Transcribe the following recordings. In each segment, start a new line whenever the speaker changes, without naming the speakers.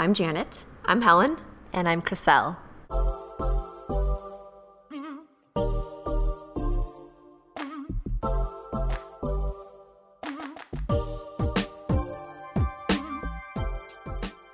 I'm Janet.
I'm Helen.
And I'm Chriselle.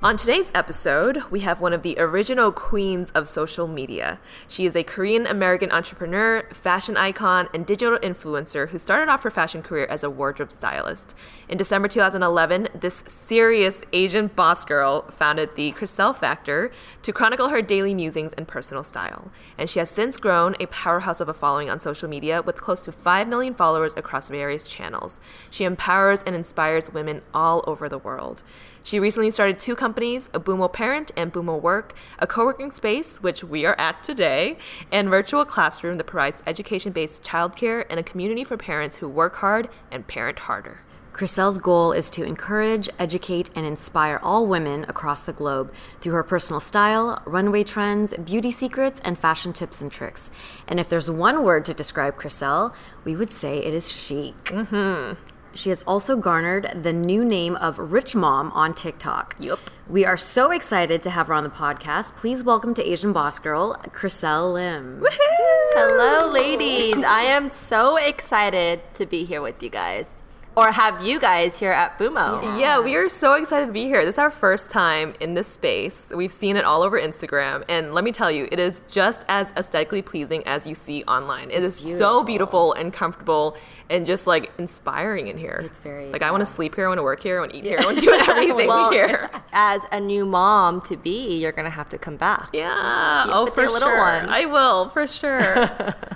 On today's episode, we have one of the original queens of social media. She is a Korean American entrepreneur, fashion icon, and digital influencer who started off her fashion career as a wardrobe stylist. In December 2011, this serious Asian boss girl founded the Chriselle Factor to chronicle her daily musings and personal style. And she has since grown a powerhouse of a following on social media with close to 5 million followers across various channels. She empowers and inspires women all over the world. She recently started two companies, a Boomo Parent and Boomo Work, a co-working space, which we are at today, and virtual classroom that provides education-based childcare and a community for parents who work hard and parent harder.
Chriselle's goal is to encourage, educate, and inspire all women across the globe through her personal style, runway trends, beauty secrets, and fashion tips and tricks. And if there's one word to describe Chriselle, we would say it is chic. Mm-hmm. She has also garnered the new name of Rich Mom on TikTok.
Yep.
We are so excited to have her on the podcast. Please welcome to Asian Boss Girl, Chriselle Lim.
Hello, ladies. I am so excited to be here with you guys or have you guys here at Boomo.
Yeah. yeah. we are so excited to be here. This is our first time in this space. We've seen it all over Instagram, and let me tell you, it is just as aesthetically pleasing as you see online. It it's is beautiful. so beautiful and comfortable and just like inspiring in here.
It's very
like I want to sleep here, I want to work here, I want to eat here, I want to do everything well, here.
As a new mom to be, you're gonna have to come back.
Yeah, oh for sure. One. I will for sure.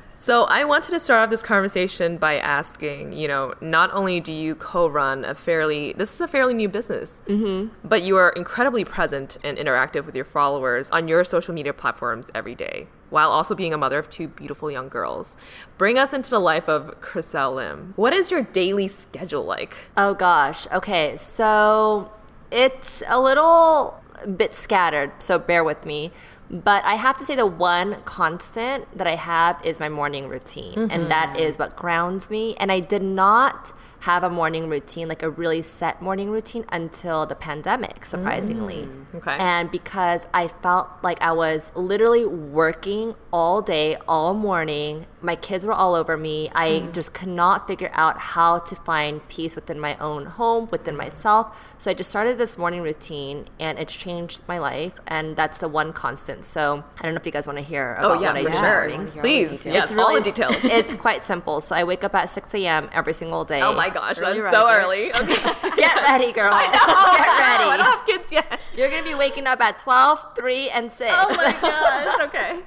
So I wanted to start off this conversation by asking, you know, not only do you co-run a fairly, this is a fairly new business, mm-hmm. but you are incredibly present and interactive with your followers on your social media platforms every day, while also being a mother of two beautiful young girls. Bring us into the life of Chriselle Lim. What is your daily schedule like?
Oh gosh. Okay, so it's a little bit scattered, so bear with me. But I have to say the one constant that I have is my morning routine. Mm-hmm. And that is what grounds me. And I did not have a morning routine, like a really set morning routine until the pandemic, surprisingly.
Mm, okay.
And because I felt like I was literally working all day, all morning, my kids were all over me. I mm. just could not figure out how to find peace within my own home, within myself. So I just started this morning routine and it's changed my life. And that's the one constant. So I don't know if you guys want to hear
oh,
about
oh, yeah,
what I
do.
Sure.
Please. Yes, it's really, all the details.
it's quite simple. So I wake up at 6 a.m. every single day.
Oh my gosh, early that's so early. Okay.
Get ready, girl.
I know.
Get ready.
I don't have kids yet.
You're going to be waking up at 12, 3, and 6.
Oh my gosh. Okay.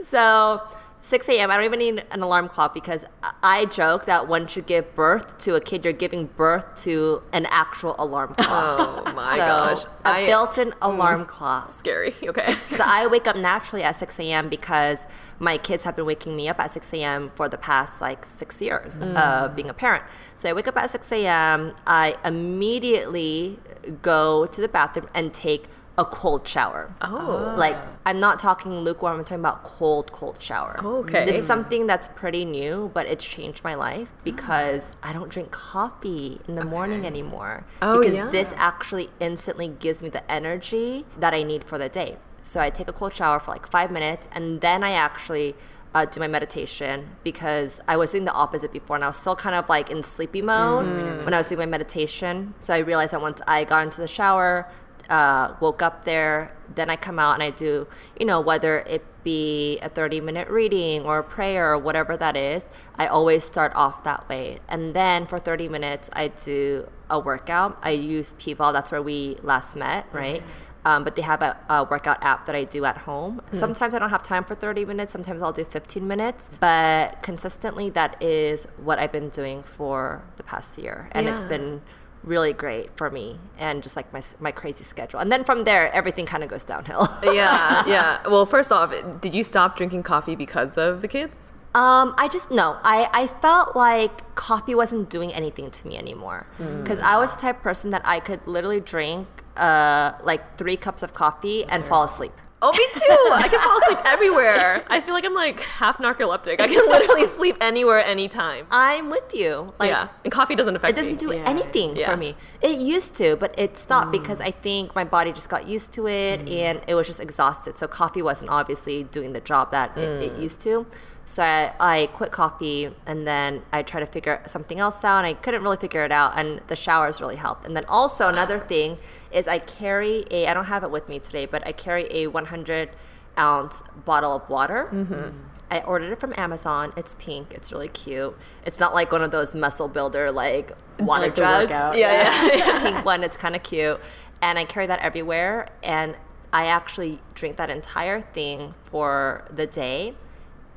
so 6 a.m. I don't even need an alarm clock because I joke that one should give birth to a kid. You're giving birth to an actual alarm clock.
Oh my so gosh.
A I, built-in alarm mm, clock.
Scary. Okay.
so I wake up naturally at 6 a.m. because my kids have been waking me up at 6 a.m. for the past like six years mm. of being a parent. So I wake up at 6 a.m. I immediately go to the bathroom and take a cold shower.
Oh.
Like I'm not talking lukewarm, I'm talking about cold, cold shower.
Okay.
This is something that's pretty new, but it's changed my life because I don't drink coffee in the okay. morning anymore.
Oh,
because
yeah.
this actually instantly gives me the energy that I need for the day. So I take a cold shower for like five minutes and then I actually uh, do my meditation because I was doing the opposite before and I was still kind of like in sleepy mode mm. when I was doing my meditation. So I realized that once I got into the shower, uh, woke up there. Then I come out and I do, you know, whether it be a 30 minute reading or a prayer or whatever that is, I always start off that way. And then for 30 minutes, I do a workout. I use Pival, that's where we last met, right? Um, but they have a, a workout app that I do at home. Sometimes I don't have time for 30 minutes, sometimes I'll do 15 minutes, but consistently, that is what I've been doing for the past year. And it's been really great for me and just like my, my crazy schedule. And then from there, everything kind of goes downhill.
yeah, yeah. Well, first off, did you stop drinking coffee because of the kids?
Um, I just no. I, I felt like coffee wasn't doing anything to me anymore because I was the type of person that I could literally drink uh like three cups of coffee and fall asleep.
Oh, me too. I can fall asleep everywhere. I feel like I'm like half narcoleptic. I can literally sleep anywhere, anytime.
I'm with you. Like
yeah, and coffee doesn't affect
it doesn't
me.
do anything
Yeah.
for me. It used to, but it stopped mm. because I think my body just got used to it mm. and it was just exhausted. So coffee wasn't obviously doing the job that it, it mm. used to. So I, I quit coffee and then I tried to figure something else out and I couldn't really figure it out and the showers really helped. And then also another thing is I carry a I don't have it with me today, but I carry a 100 ounce bottle of water. Mm-hmm. I ordered it from Amazon. It's pink. It's really cute. It's not like one of those muscle builder like water
Like
jugs.
workout.
Yeah,
It's pink one. It's kind of cute, and I carry that everywhere. And I actually drink that entire thing for the day.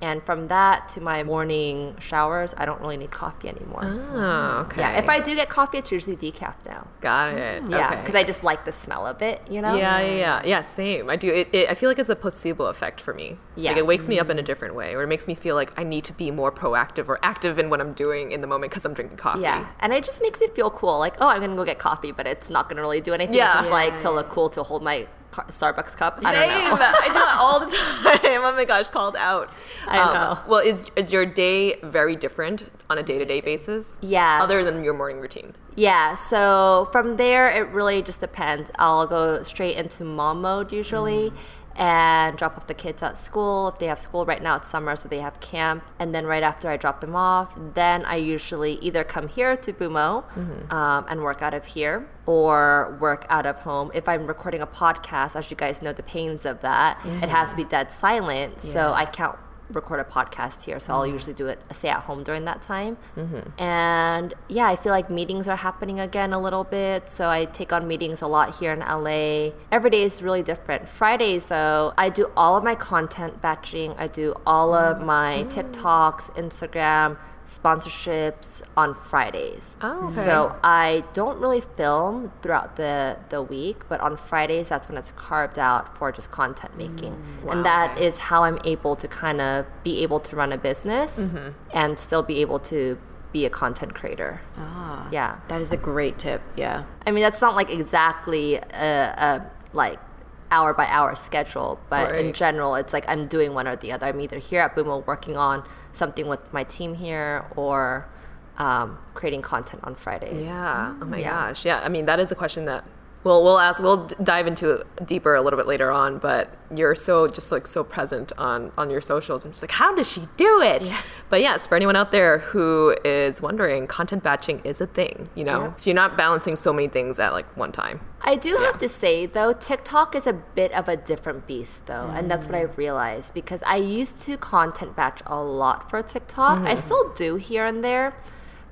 And from that to my morning showers, I don't really need coffee anymore.
Oh, okay.
Yeah, if I do get coffee, it's usually decaf now.
got it.
Yeah,
Okay.
because I just like the smell of it. You know.
Yeah, yeah, yeah, yeah. Same. I do. It, it, I feel like it's a placebo effect for me.
Yeah.
Like it wakes me up in a mm-hmm. different way, or it makes me feel like I need to be more proactive or active in what I'm doing in the moment because I'm drinking coffee.
Yeah, and it just makes me feel cool. Like, oh, I'm gonna go get coffee, but it's not gonna really do anything.
Yeah.
It's just like to look cool to hold my Starbucks cup. I
Same.
don't know.
I do that all the time. Oh my gosh, called out. Um,
I know.
Well, is is your day very different on a day to day basis?
Yes.
Other than your morning routine.
Yeah, so from there, it really just depends. I'll go straight into mom mode usually and drop off the kids at school. If they have school right now, it's summer, so they have camp. And then right after I drop them off, then I usually either come here to Bumo um, and work out of here or work out of home. If I'm recording a podcast, as you guys know, the pains of that, it has to be dead silent. So I can't record a podcast here, so I'll mm-hmm. usually do it uh, stay at home during that time. Mm-hmm. And yeah, I feel like meetings are happening again a little bit, so I take on meetings a lot here in LA. Every day is really different. Fridays though, I do all of my content batching. I do all of mm. my mm. TikToks, Instagram sponsorships on Fridays.
Oh, okay.
So I don't really film throughout the the week, but on Fridays that's when it's carved out for just content making. and that is how I'm able to kind of be able to run a business and still be able to be a content creator.
Ah,
Yeah.
That is a great tip. Yeah.
I mean, that's not like exactly a, a like hour by hour schedule, but in general, it's like I'm doing one or the other. I'm either here at Boomo working on something with my team here or um, creating content on Fridays.
Yeah. Oh my
Yeah.
gosh. Yeah. I mean, that is a question that. Well, we'll ask. We'll d- dive into it deeper a little bit later on. But you're so just like so present on on your socials. I'm just like, how does she do it? But yes, for anyone out there who is wondering, content batching is a thing. You know,
Yep.
so you're not balancing so many things at like one time.
I do have to say though, TikTok is a bit of a different beast though, and that's what I mm. realized because I used to content batch a lot for TikTok. I mm-hmm. still do here and there,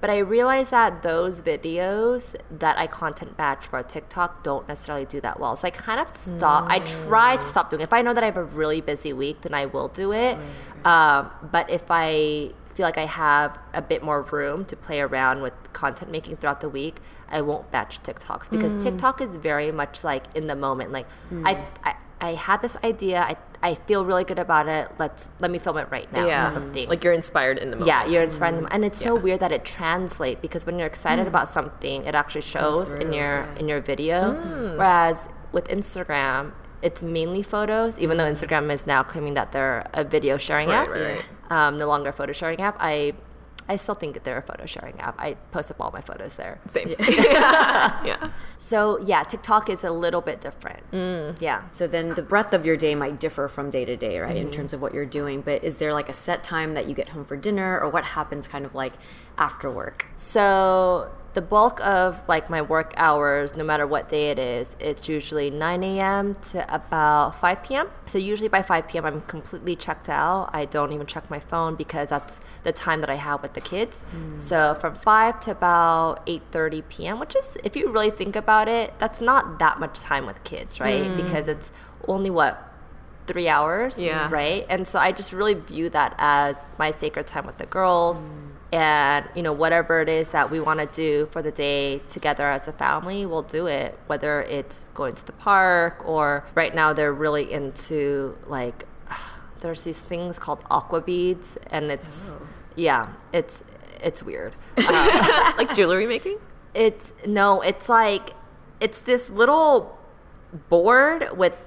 but I realized that those videos that I content batch for TikTok don't necessarily do that well. So I kind of stop. I try to stop doing it. If I know that I have a really busy week, then I will do it. Mm. Um, but if I feel like I have a bit more room to play around with content making throughout the week, I won't batch TikToks because mm. TikTok is very much like in the moment. Like I, mm. I, I had this idea. I, I feel really good about it. Let's let me film it right now. Yeah.
Like you're inspired in the moment.
Yeah, you're inspiring them, and it's so weird that it translates because when you're excited about something, it actually shows in your in your video. Whereas with Instagram, it's mainly photos. Even though Instagram is now claiming that they're a video sharing
Right,
app,
right,
Um, no longer a photo sharing app. I I still think they're a photo sharing app. I post up all my photos there.
Same. yeah.
So yeah, TikTok is a little bit different. Mm. Yeah.
So then the breadth of your day might differ from day to day, right, in mm-hmm. terms of what you're doing. But is there like a set time that you get home for dinner, or what happens kind of like after work?
So the bulk of like my work hours, no matter what day it is, it's usually 9 a.m. to about 5 p.m. So usually by 5 p.m. I'm completely checked out. I don't even check my phone because that's the time that I have with the kids. Hmm. So from 5 to about 8:30 p.m., which is if you really think about it, that's not that much time with kids, right? Hmm. Because it's only what three hours,
Yeah.
right? And so I just really view that as my sacred time with the girls. Hmm. And you know whatever it is that we want to do for the day together as a family, we'll do it. Whether it's going to the park or right now they're really into like there's these things called aqua beads, and it's yeah, it's it's weird. Uh,
like jewelry making?
it's no, it's like it's this little board with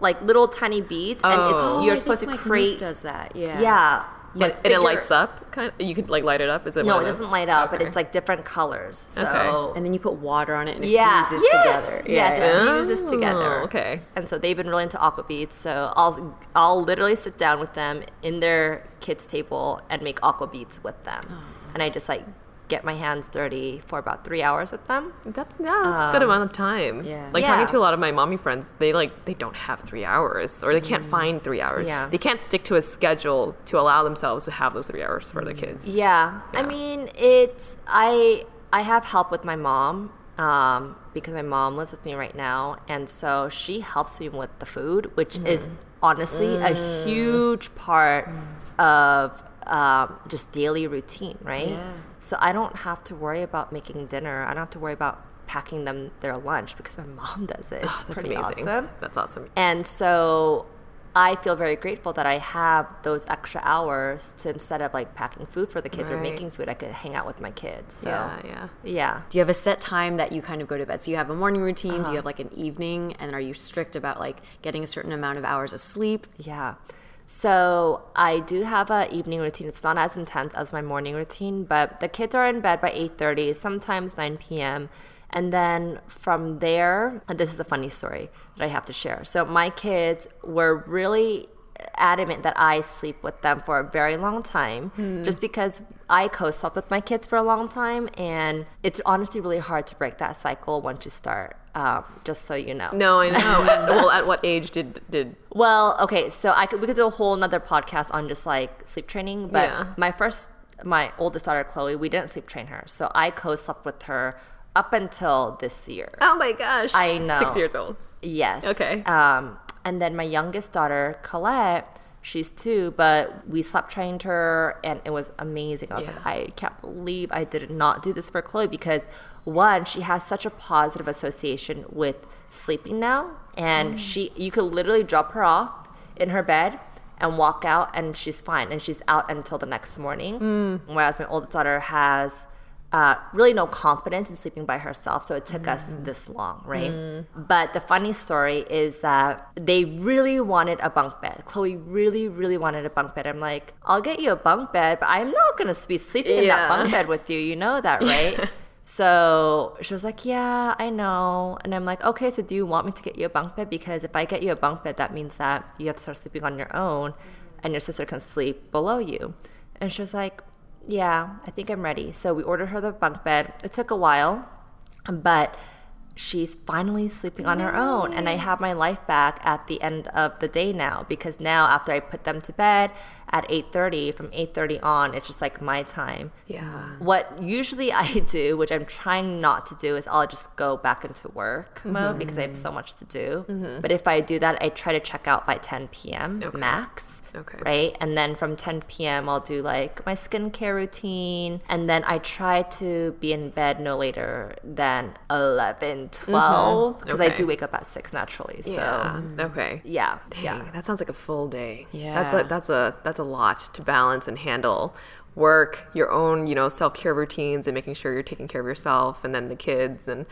like little tiny beads, and
Oh.
it's you're supposed to create.
does that. Yeah.
Yeah,
Like, and it lights up, kind of. You could like light it up. Is it?
No, it doesn't light up, but it's like different colors. So
Okay.
And then you put water on it and it
yeah,
fuses
yes,
together.
yes,
Yeah.
it fuses oh, together.
Oh, okay.
And so they've been really into aqua beads. So I'll I'll literally sit down with them in their kids' table and make aqua beads with them,
Oh.
and I just like get my hands dirty for about three hours with them.
That's yeah, that's a good um, amount of time.
Yeah.
Like
Yeah.
talking to a lot of my mommy friends, they like they don't have three hours or they can't mm. find three hours.
Yeah.
They can't stick to a schedule to allow themselves to have those three hours for their mm. kids.
Yeah. I mean, it's I I have help with my mom um, because my mom lives with me right now, and so she helps me with the food, which is mm. honestly a huge part of um, just daily routine, right?
Yeah.
So I don't have to worry about making dinner. I don't have to worry about packing them their lunch because my mom does it. It's
That's
pretty
amazing.
awesome.
That's awesome.
And so I feel very grateful that I have those extra hours to instead of like packing food for the kids or making food, I could hang out with my kids. So,
Yeah, yeah.
yeah.
Do you have a set time that you kind of go to bed? So you have a morning routine,
Uh-huh.
do you have like an evening, and are you strict about like getting a certain amount of hours of sleep?
Yeah. So I do have a evening routine. It's not as intense as my morning routine, but the kids are in bed by 8:30, sometimes 9 p.m. And then from there, this is a funny story that I have to share. So my kids were really adamant that I sleep with them for a very long time, just because I co-slept with my kids for a long time, and it's honestly really hard to break that cycle once you start. Um, just so you know.
No, I know. At- well, at what age did did
Well, okay, so I could we could do a whole another podcast on just like sleep training, but
Yeah.
my first my oldest daughter Chloe, we didn't sleep train her. So I co-slept with her up until this year.
Oh my gosh.
I know.
Six years old.
Yes.
Okay.
Um, and then my youngest daughter, Colette, she's two, but we slept trained her and it was amazing. I was like, I can't believe I did not do this for Chloe because one, she has such a positive association with sleeping now. And
Mm.
she you could literally drop her off in her bed and walk out and she's fine and she's out until the next morning.
Mm.
Whereas my oldest daughter has uh, really no confidence in sleeping by herself, so it took us
Mm.
this long, right? But the funny story is that they really wanted a bunk bed. Chloe really, really wanted a bunk bed. I'm like, I'll get you a bunk bed, but I'm not gonna be sleeping in that bunk bed with you. You know that, right? So she was like, Yeah, I know. And I'm like, Okay, so do you want me to get you a bunk bed? Because if I get you a bunk bed, that means that you have to start sleeping on your own and your sister can sleep below you. And she was like, Yeah, I think I'm ready. So we ordered her the bunk bed. It took a while, but she's finally sleeping on her own and i have my life back at the end of the day now because now after i put them to bed at 8.30 from 8.30 on it's just like my time
Yeah.
what usually I do, which I'm trying not to do, is I'll just go back into work mode mm-hmm. because I have so much to do. Mm-hmm. But if I do that, I try to check out by 10 p.m.
Okay.
max.
Okay.
Right. And then from 10 p.m., I'll do like my skincare routine. And then I try to be in bed no later than 11, 12, mm-hmm. because I
Okay.
do wake up at 6 naturally. So,
Yeah. Okay.
yeah.
Dang,
Yeah.
that sounds like a full day.
Yeah.
That's a that's a that's a lot to balance and handle. Work, your own, you know, self care routines and making sure you're taking care of yourself and then the kids and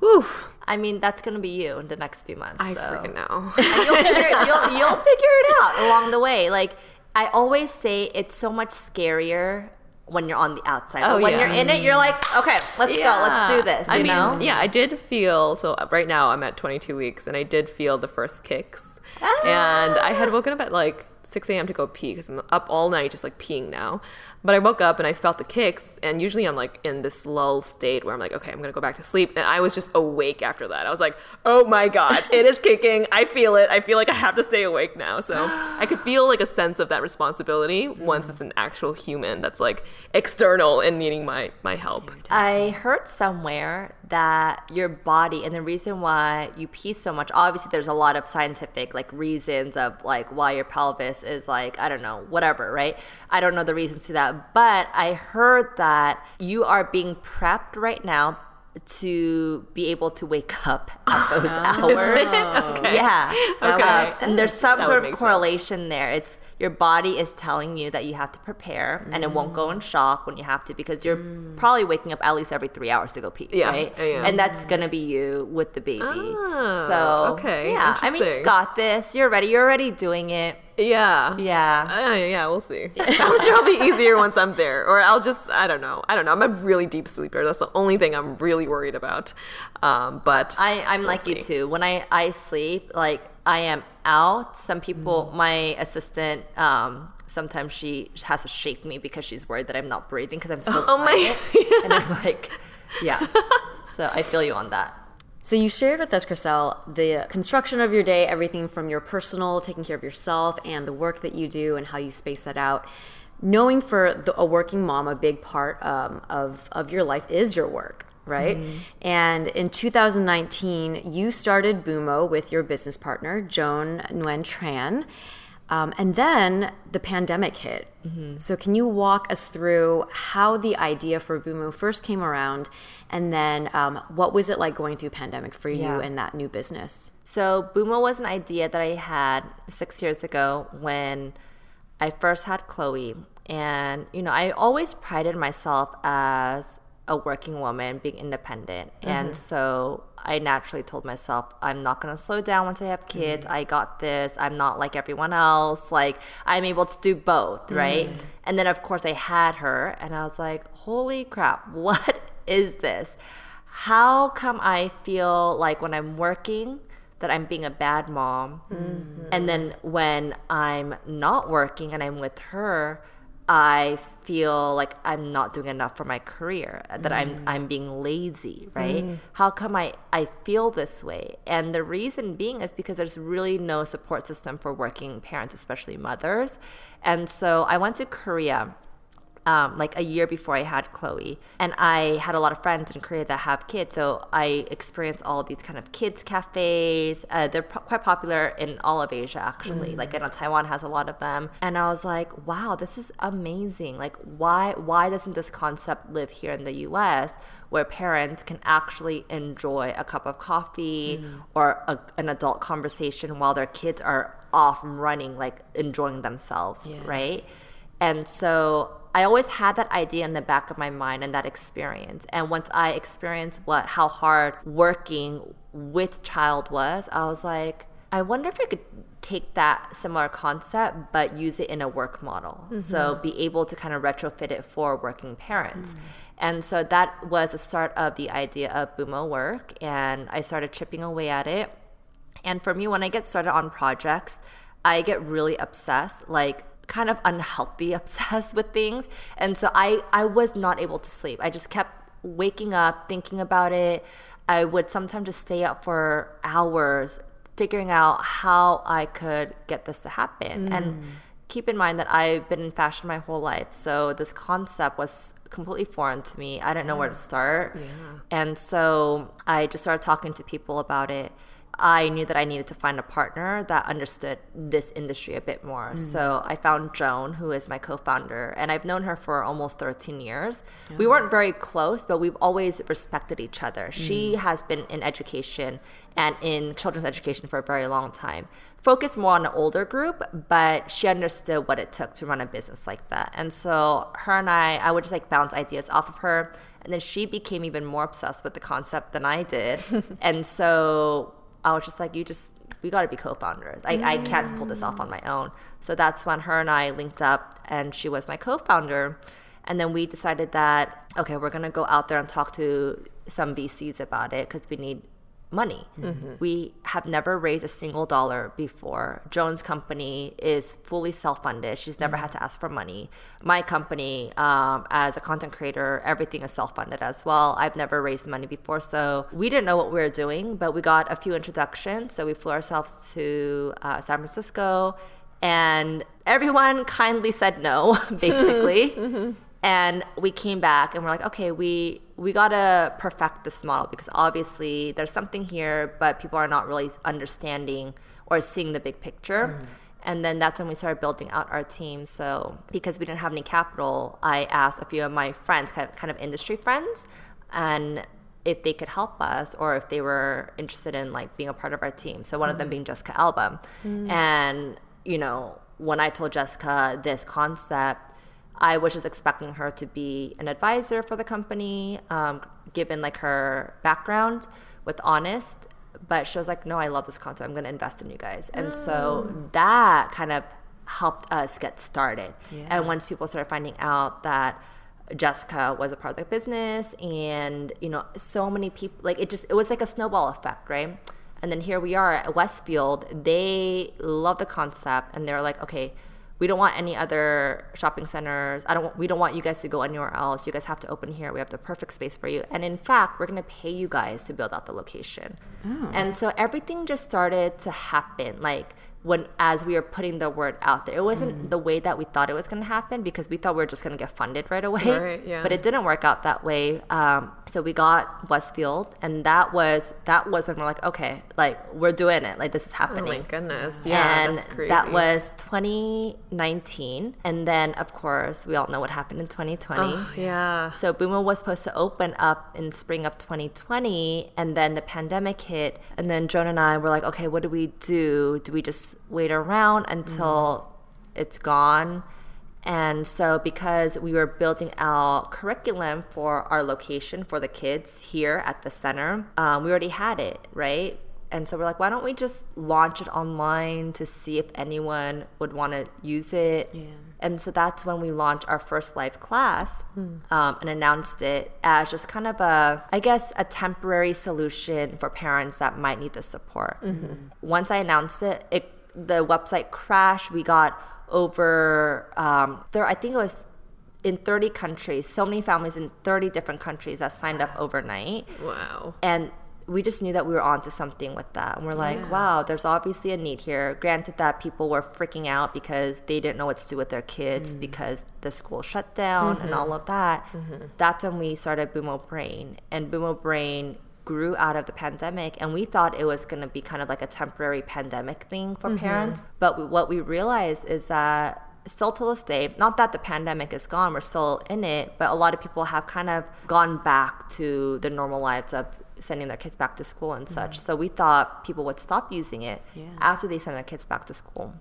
whew.
I mean, that's going to be you in the next few months.
I
so.
freaking know.
and you'll figure you'll you'll figure it out along the way. Like I always say, it's so much scarier when you're on the outside.
Oh,
but when
yeah.
you're in it, you're like, okay, let's go, let's do this. You
I mean,
know?
yeah, I did feel so. Right now, I'm at 22 weeks, and I did feel the first kicks,
Ah.
and I had woken up at like 6 a.m. to go pee because I'm up all night just like peeing now. But I woke up and I felt the kicks, and usually I'm like in this lull state where I'm like, okay, I'm gonna go back to sleep. And I was just awake after that. I was like, oh my God, it is kicking. I feel it. I feel like I have to stay awake now. So I could feel like a sense of that responsibility once it's mm. an actual human that's like external and needing my, my help.
I heard somewhere that your body and the reason why you pee so much obviously there's a lot of scientific like reasons of like why your pelvis is like I don't know whatever right? I don't know the reasons to that but I heard that you are being prepped right now to be able to wake up at those hours.
Okay.
yeah.
Okay.
Um, and there's some
That
sort of
sense.
correlation there. It's your body is telling you that you have to prepare and it won't go in shock when you have to because you're probably waking up at least every three hours to go pee
Yeah,
right?
Yeah,
and that's gonna be you with the baby.
Ah,
so
okay,
yeah i mean you got this. You're ready. You're already doing it
Yeah.
yeah
Uh, yeah, we'll see. I'm sure it'll be easier once I'm there, or I'll just I don't know. I don't know. I'm a really deep sleeper. That's the only thing I'm really worried about. Um, but
I, I'm
we'll
like you too. When I, I sleep, like I am out. Some people,
Mm.
my assistant, um, sometimes she has to shake me because she's worried that I'm not breathing because I'm so
Oh my-
quiet. and I'm like, yeah. So I feel you on that.
So you shared with us, Chriselle, the construction of your day, everything from your personal, taking care of yourself, and the work that you do, and how you space that out. Knowing for the, a working mom, a big part um, of of your life is your work, right? And in 2019, you started Boomo with your business partner, Joan Nguyen Tran. Um, and then the pandemic hit. So, can you walk us through how the idea for Boomo first came around, and then um, what was it like going through pandemic for you
Yeah.
and that new business?
So Boomo was an idea that I had six years ago when I first had Chloe. And, you know, I always prided myself as a working woman, being independent. Mm-hmm. And so I naturally told myself, I'm not going to slow down once I have kids. Mm-hmm. I got this. I'm not like everyone else. Like, I'm able to do both, mm-hmm. right? And then, of course, I had her, and I was like, holy crap, what is this? How come I feel like when I'm working, that I'm being a bad mom. And then when I'm not working and I'm with her, I feel like I'm not doing enough for my career, that I'm mm. I'm being lazy, right? Mm. How come I, I feel this way? And the reason being is because there's really no support system for working parents, especially mothers. And so I went to Korea um, like a year before I had Chloe. And I had a lot of friends in Korea that have kids. So I experienced all these kind of kids cafes. Uh, they're po- quite popular in all of Asia, actually. Like, I know Taiwan has a lot of them. And I was like, wow, this is amazing. Like, why, why doesn't this concept live here in the US where parents can actually enjoy a cup of coffee or a, an adult conversation while their kids are off running, like enjoying themselves, right? And so I always had that idea in the back of my mind and that experience. And once I experienced what how hard working with child was, I was like, I wonder if I could take that similar concept but use it in a work model. So mm-hmm. be able to kind of retrofit it for working parents. Mm. And so that was the start of the idea of Boomo Work and I started chipping away at it. And for me, when I get started on projects, I get really obsessed, like kind of unhealthy obsessed with things. And so I, I was not able to sleep. I just kept waking up, thinking about it. I would sometimes just stay up for hours figuring out how I could get this to happen. And mm. keep in mind that I've been in fashion my whole life. So this concept was completely foreign to me. I didn't know where to start. And so I just started talking to people about it. I knew that I needed to find a partner that understood this industry a bit more. Mm. So I found Joan, who is my co founder, and I've known her for almost 13 years. We weren't very close, but we've always respected each other. She mm. has been in education and in children's education for a very long time. Focused more on an older group, but she understood what it took to run a business like that. And so her and I, I would just like bounce ideas off of her. And then she became even more obsessed with the concept than I did. and so I was just like, you just, we got to be co founders. I, I can't pull this off on my own. So that's when her and I linked up, and she was my co founder. And then we decided that, okay, we're to go out there and talk to some VCs about it because we need money. We have never raised a single dollar before. Joan's company is fully self funded. She's never had to ask for money. My company, um, as a content creator, everything is self funded as well. I've never raised money before. So we didn't know what we were doing, but we got a few introductions. So we flew ourselves to uh, San Francisco and everyone kindly said no, basically. And we came back and we're like, okay, we we gotta perfect this model because obviously there's something here, but people are not really understanding or seeing the big picture. Mm-hmm. And then that's when we started building out our team. So because we didn't have any capital, I asked a few of my friends, kind of, industry friends, and if they could help us or if they were interested in like being a part of our team. So one of them mm-hmm. being Jessica Alba. Mm. And, you know, when I told Jessica this concept, I was just expecting her to be an advisor for the company, um, given like her background with Honest. But she was like, no, I love this concept. I'm going to invest in you guys. And so that kind of helped us get started. And once people started finding out that Jessica was a part of the business and, you know, so many people, like it just, it was like a snowball effect, right? And then here we are at Westfield. They love the concept and they're like, okay, we don't want any other shopping centers. I don't. Want, we don't want you guys to go anywhere else. You guys have to open here. We have the perfect space for you. And in fact, we're going to pay you guys to build out the location. Oh. And so everything just started to happen. Like when as we were putting the word out there, it wasn't the way that we thought it was going to happen because we thought we were just going to get funded right away.
Right, yeah.
But it didn't work out that way. Um, so we got Westfield, and that was that was when we're like, okay, like we're doing it. Like this is happening.
Oh my goodness. Yeah,
and
that's crazy.
that was 2019 and then of course we all know what happened in 2020
Oh, yeah.
so Boomo was supposed to open up in spring of 2020 and then the pandemic hit and then Joan and I were like okay what do we do do we just wait around until it's gone and so because we were building out curriculum for our location for the kids here at the center um, we already had it right and so we're like, why don't we just launch it online to see if anyone would want to use it?
Yeah.
And so that's when we launched our first live class um, and announced it as just kind of a, I guess, a temporary solution for parents that might need the support. Once I announced it, it the website crashed. We got over um, there. I think it was in 30 countries. So many families in 30 different countries that signed up overnight
Wow.
and we just knew that we were onto something with that and we're like wow there's obviously a need here granted that people were freaking out because they didn't know what to do with their kids mm. because the school shut down and all mm-hmm. of that mm-hmm. that's when we started boomo brain and boomo brain grew out of the pandemic and we thought it was going to be kind of like a temporary pandemic thing for mm-hmm. parents but we, what we realized is that still to this day, not that the pandemic is gone, we're still in it, but a lot of people have kind of gone back to the normal lives of sending their kids back to school and mm-hmm. such. So we thought people would stop using it
Yeah.
after they send their kids back to school.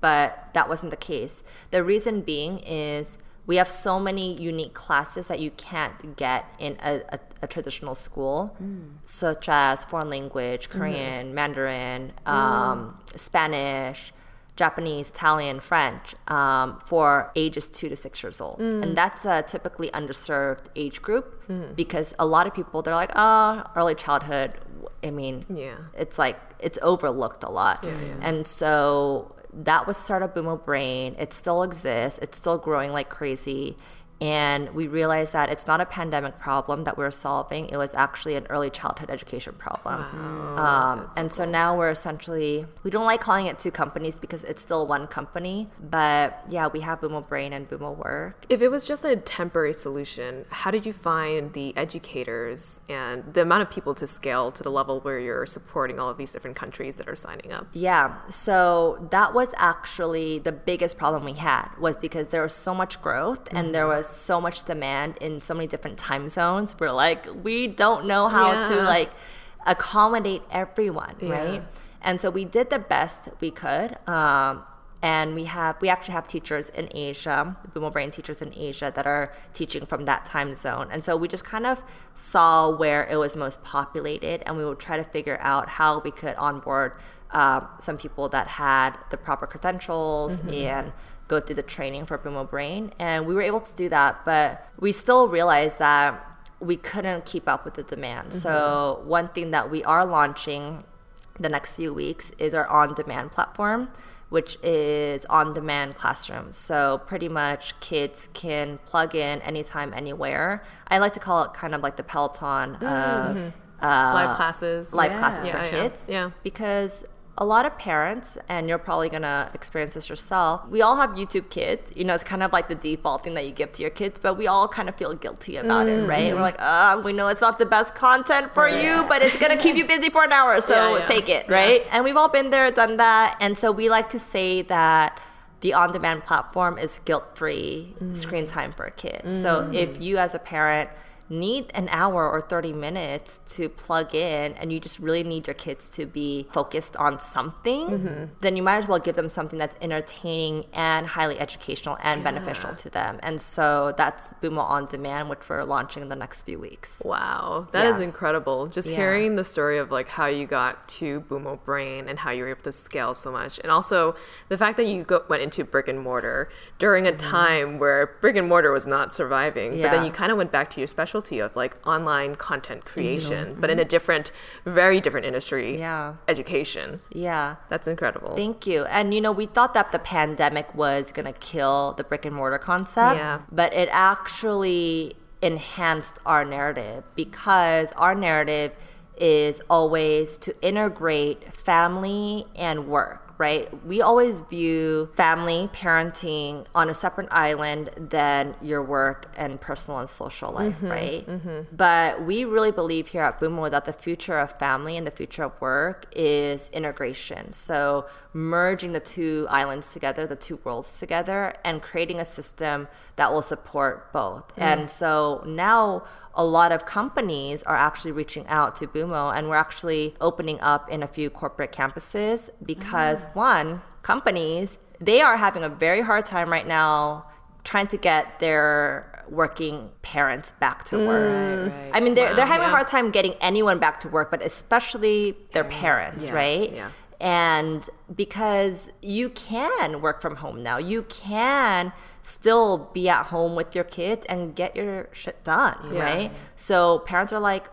But that wasn't the case. The reason being is we have so many unique classes that you can't get in a, a, a traditional school, mm. such as foreign language, mm-hmm. Korean, Mandarin, oh. um, Spanish, Japanese, Italian, French um, for ages two to six years old. Mm. And that's a typically underserved age group mm. because a lot of people, they're like, oh, early childhood. I mean,
Yeah.
it's like, it's overlooked a lot. And so that was the start of Boomo Brain. It still exists, it's still growing like crazy. And we realized that it's not a pandemic problem that we're solving. It was actually an early childhood education problem. Um, and so now we're essentially, we don't like calling it two companies because it's still one company. But yeah, we have Boomo Brain and Boomo Work.
If it was just a temporary solution, how did you find the educators and the amount of people to scale to the level where you're supporting all of these different countries that are signing up?
Yeah, so that was actually the biggest problem we had was because there was so much growth and there was so much demand in so many different time zones. We're like, we don't know how to like accommodate everyone,
Yeah.
right? And so we did the best we could. Um, and we have we actually have teachers in Asia, Boomo Brain teachers in Asia that are teaching from that time zone. And so we just kind of saw where it was most populated, and we would try to figure out how we could onboard uh, some people that had the proper credentials and go through the training for Boomo Brain. And we were able to do that, but we still realized that we couldn't keep up with the demand. So one thing that we are launching the next few weeks is our on-demand platform, which is on-demand classrooms. So pretty much kids can plug in anytime, anywhere. I like to call it kind of like the Peloton of uh,
Live classes.
live
Yeah.
classes
Yeah,
for
yeah.
kids.
Yeah.
Because a lot of parents, and you're probably gonna experience this yourself, we all have YouTube kids. You know, it's kind of like the default thing that you give to your kids, but we all kind of feel guilty about it,
Mm-hmm.
right? We're like, uh, we know it's not the best content for you, but it's gonna keep you busy for an hour, so
Yeah, yeah.
take it, right? And we've all been there, done that. And so we like to say that the on demand platform is guilt free
Mm.
screen time for kids. So if you as a parent need an hour or 30 minutes to plug in and you just really need your kids to be focused on something,
Mm-hmm.
then you might as well give them something that's entertaining and highly educational and beneficial to them. And so that's Boomo On Demand, which we're launching in the next few weeks.
Wow, that is
Yeah.
incredible. Just
Yeah.
hearing the story of like how you got to Boomo Brain and how you were able to scale so much, and also the fact that you go, went into brick and mortar during a time where brick and mortar was not surviving, but then
Mm-hmm.
You kind of went back to your specialty of like online content creation, but in a different, very different industry.
Mm-hmm. Yeah.
education.
Yeah.
That's incredible.
Thank you. And you know, we thought that the pandemic was going to kill the brick and mortar concept,
Yeah.
but it actually enhanced our narrative because our narrative is always to integrate family and work. Right? We always view family, parenting on a separate island than your work and personal and social life, mm-hmm, right? Mm-hmm. But we really believe here at Boomo that the future of family and the future of work is integration. So merging the two islands together, the two worlds together, and creating a system that will support both. Mm. And so now a lot of companies are actually reaching out to Boomo, and we're actually opening up in a few corporate campuses because ah. one, companies they are having a very hard time right now trying to get their working parents back to work. Mm. I mean, they're, they're having a hard time getting anyone back to work, but especially their parents,
Yeah,
right?
yeah.
And because you can work from home now, you can still be at home with your kids and get your shit done,
Yeah.
right? So parents are like,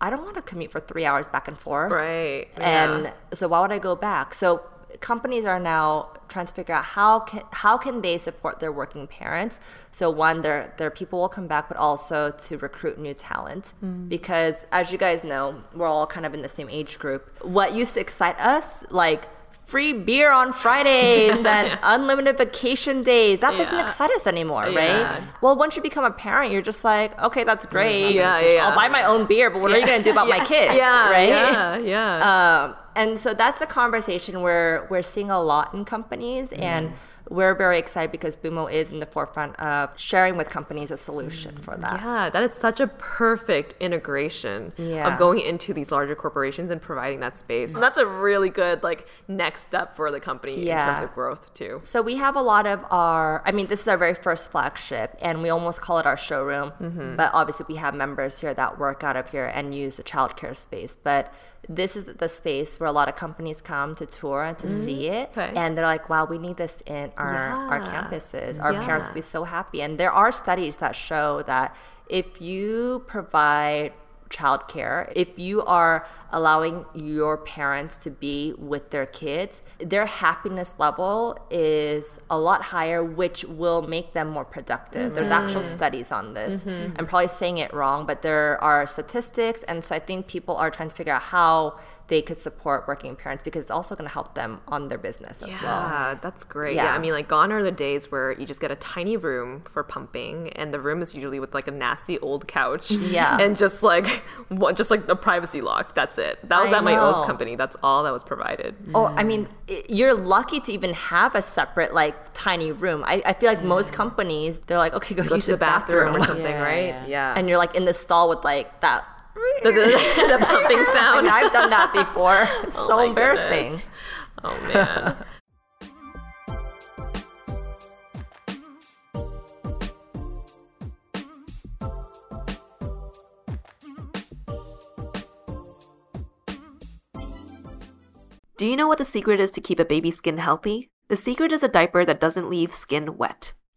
I don't want to commute for three hours back and forth.
right.
And
yeah.
so why would I go back? So companies are now trying to figure out how can how can they support their working parents. So one, their their people will come back, but also to recruit new talent mm. because as you guys know, we're all kind of in the same age group. What used to excite us, like free beer on Fridays and unlimited vacation days. That doesn't excite us anymore,
Yeah.
right? Well, once you become a parent, you're just like, okay, that's great.
Yeah, yeah,
I'll buy my own beer, but what are you going to do about my kids?
yeah,
right?
Yeah, yeah.
Um, and so that's a conversation where we're seeing a lot in companies,
Mm.
and we're very excited because Boomo is in the forefront of sharing with companies a solution for that.
Yeah, that is such a perfect integration
Yeah.
of going into these larger corporations and providing that space. And that's a really good like next step for the company in terms of growth too.
So we have a lot of our, I mean, this is our very first flagship, and we almost call it our showroom.
Mm-hmm.
But obviously, we have members here that work out of here and use the childcare space. But this is the space where a lot of companies come to tour and to see it,
Mm-hmm. Okay.
and they're like, "Wow, we need this in our our campuses. Our parents will be so happy." And there are studies that show that if you provide childcare, if you are allowing your parents to be with their kids, their happiness level is a lot higher, which will make them more productive. There's mm-hmm. actual studies on this. Mm-hmm. I'm probably saying it wrong, but there are statistics. And so I think people are trying to figure out how they could support working parents because it's also going to help them on their business as well.
Yeah, that's great. Yeah.
Yeah.
I mean, like, gone are the days where you just get a tiny room for pumping, and the room is usually with like a nasty old couch.
Yeah.
And just like, one, just like the privacy lock. That's it. That was
I
at my old company. That's all that was provided.
Oh, I mean, you're lucky to even have a separate, like, tiny room. I, I feel like most companies, they're like, okay, go,
Go
use
to the bathroom, or something,
Yeah,
right?
yeah.
Yeah.
And you're like in the stall with like that.
The, the, the pumping sound.
I've done that before. It's
Oh
so embarrassing.
goodness. Oh man. Do you know what the secret is to keep a baby's skin healthy? The secret is a diaper that doesn't leave skin wet.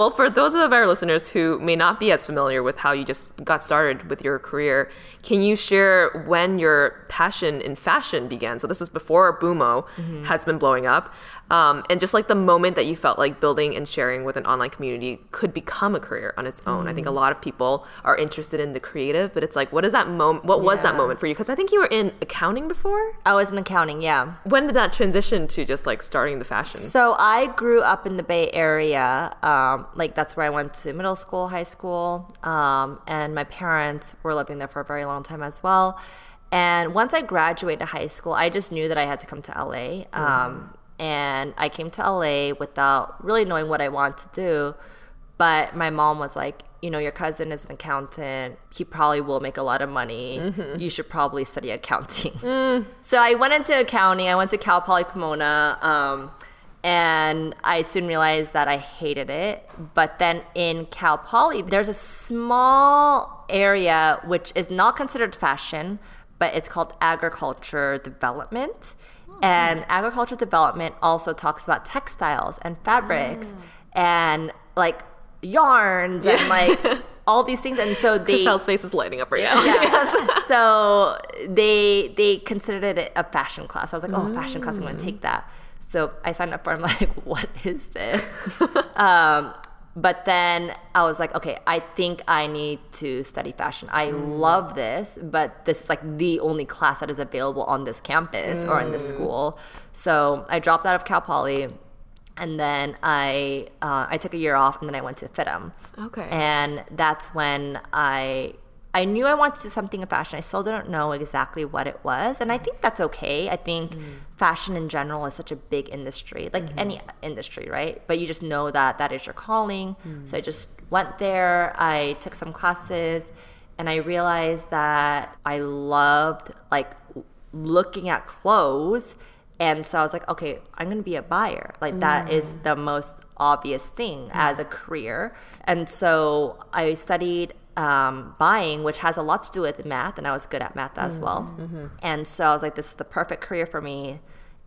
Well, for those of our listeners who may not be as familiar with how you just got started with your career, can you share when your passion in fashion began? So this is before Bumo mm-hmm. has been blowing up. Um, and just like the moment that you felt like building and sharing with an online community could become a career on its own. Mm. I think a mm. lot of people are interested in the creative, but it's like, what is that moment? What was that moment for you? Because I think you were in accounting before.
I was in accounting, yeah.
When did that transition to just like starting the fashion?
So I grew up in the Bay Area. Um, like that's where I went to middle school, high school, um, and my parents were living there for a very long time as well. And once I graduated high school, I just knew that I had to come to LA. Um, and I came to LA without really knowing what I wanted to do. But my mom was like, you know, your cousin is an accountant. He probably will make a lot of money. Mm-hmm. You should probably study accounting. Mm. So I went into accounting. I went to Cal Poly Pomona. Um, and I soon realized that I hated it. But then in Cal Poly, there's a small area which is not considered fashion, but it's called agriculture development. And agriculture development also talks about textiles and fabrics oh. and like yarns yeah. and like all these things. And so they
Chriselle's face is lighting up right now.
Yeah. so they they considered it a fashion class. I was like, oh, fashion class, I'm going to take that. So I signed up for. It. I'm like, what is this? um, but then I was like, okay, I think I need to study fashion. I mm. love this, but this is like the only class that is available on this campus mm. or in this mm. school. So I dropped out of Cal Poly, and then I uh, I took a year off, and then I went to FIDM.
Okay.
And that's when I I knew I wanted to do something in fashion. I still didn't know exactly what it was. And I think that's okay. I think mm. fashion in general is such a big industry, like mm-hmm. any industry, right? But you just know that that is your calling. Mm. So I just went there, I took some classes, and I realized that I loved like looking at clothes. And so I was like, okay, I'm going to be a buyer. Like, mm. that is the most obvious thing as a career. And so I studied um, buying, which has a lot to do with math, and I was good at math as mm-hmm. well. Mm-hmm. And so I was like, this is the perfect career for me.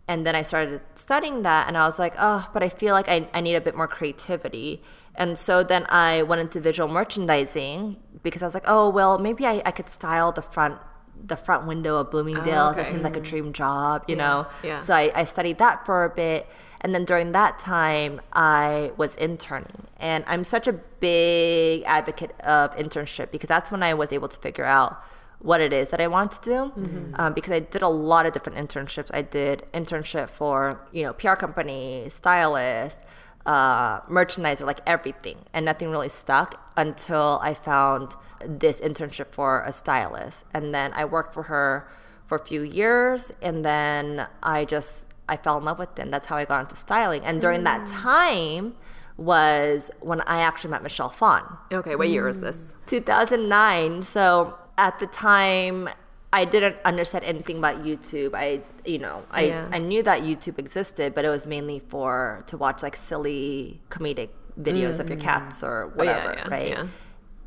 And then I started studying that, and I was like, oh, but I feel like I, I need a bit more creativity. And so then I went into visual merchandising because I was like, oh, well, maybe I, I could style the front the front window of Bloomingdale's. Oh, okay. That seems like a dream job, you yeah. know? Yeah. So I, I studied that for a bit. And then during that time, I was interning. And I'm such a big advocate of internship because that's when I was able to figure out what it is that I wanted to do. Mm-hmm. Um, because I did a lot of different internships. I did internship for, you know, PR company, stylist, uh, merchandiser, like everything. And nothing really stuck until I found this internship for a stylist. And then I worked for her for a few years. And then I just I fell in love with them. That's how I got into styling. And during mm. that time was when I actually met Michelle Phan.
Okay, what year was this?
2009. So at the time, I didn't understand anything about YouTube. I, you know, I, yeah. I knew that YouTube existed, but it was mainly for to watch like silly comedic videos mm. of your mm. cats or whatever, oh, yeah, yeah, right?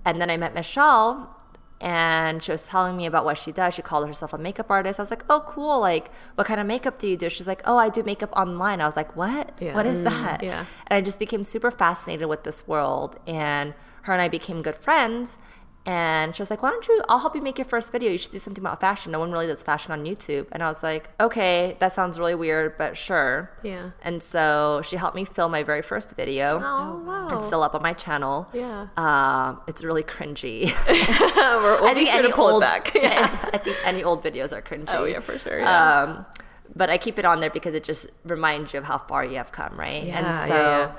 And then I met Michelle and she was telling me about what she does. She called herself a makeup artist. I was like, oh, cool. Like, what kind of makeup do you do? She's like, oh, I do makeup online. I was like, what? What is that?
yeah.
And I just became super fascinated with this world. And her and I became good friends. And she was like, why don't you, I'll help you make your first video. You should do something about fashion. No one really does fashion on YouTube. And I was like, okay, that sounds really weird, but sure.
Yeah.
And so she helped me film my very first video.
Oh, wow.
It's still up on my channel.
Yeah.
Um, it's really cringy.
We're, be sure to pull
old,
it back. Yeah.
I think any old videos are cringy.
Oh, yeah, for sure, yeah.
Um, but I keep it on there because it just reminds you of how far you have come, right?
Yeah,
and
yeah,
so,
yeah.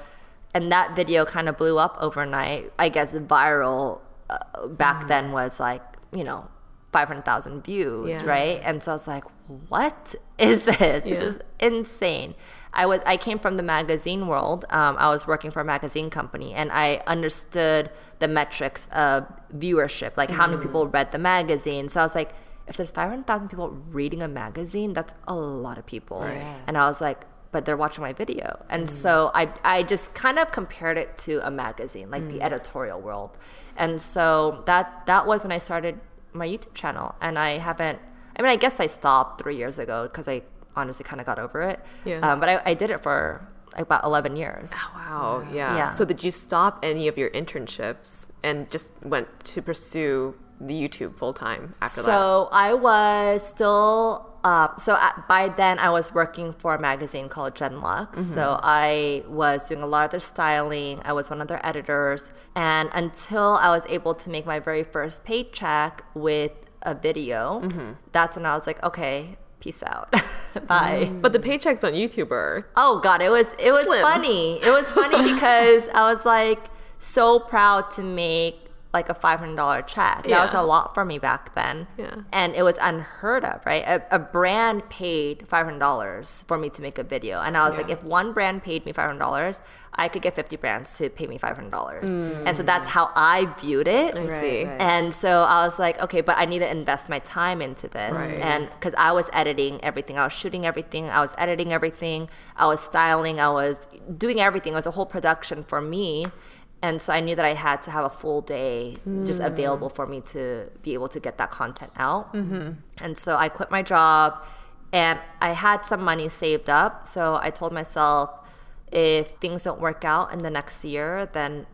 and that video kind of blew up overnight. I guess viral uh, back
Mm.
then was like, you know, 500,000 views,
Yeah.
right? And so I was like, what is this? This is insane. I was I came from the magazine world. Um, I was working for a magazine company, and I understood the metrics of viewership, like how
Mm.
many people read the magazine. So I was like, if there's five hundred thousand people reading a magazine, that's a lot of people. And I was like, but they're watching my video, and
Mm.
so I I just kind of compared it to a magazine, like
Mm.
the editorial world, and so that that was when I started my YouTube channel, and I haven't. I mean, I guess I stopped three years ago because I honestly kind of got over it.
Yeah.
Um, but I, I did it for about 11 years.
Oh, Wow. Yeah.
Yeah.
So did you stop any of your internships and just went to pursue the YouTube full time after that?
So I was still, uh, so at, by then I was working for a magazine called Genlux.
Mm-hmm.
So I was doing a lot of their styling. I was one of their editors. And until I was able to make my very first paycheck with a video,
Mm-hmm.
that's when I was like, okay, peace out. Bye.
But the paychecks on YouTube are
Oh god, it was it was
Slim.
funny. It was funny because I was like so proud to make like a five hundred dollar check. That was a lot for me back then.
Yeah.
And it was unheard of, right? A, a brand paid five hundred dollars for me to make a video, and I was like, if one brand paid me five hundred dollars, I could get fifty brands to pay me five hundred dollars. Mm. And so that's how I viewed it.
I see.
right.
And so I was like, okay, but I need to invest my time into this.
Right.
And because I was editing everything, I was shooting everything, I was editing everything, I was styling, I was doing everything. It was a whole production for me. And so I knew that I had to have a full day just available for me to be able to get that content out. Mm-hmm. And so I quit my job and I had some money saved up. So I told myself, if things don't work out in the next year, then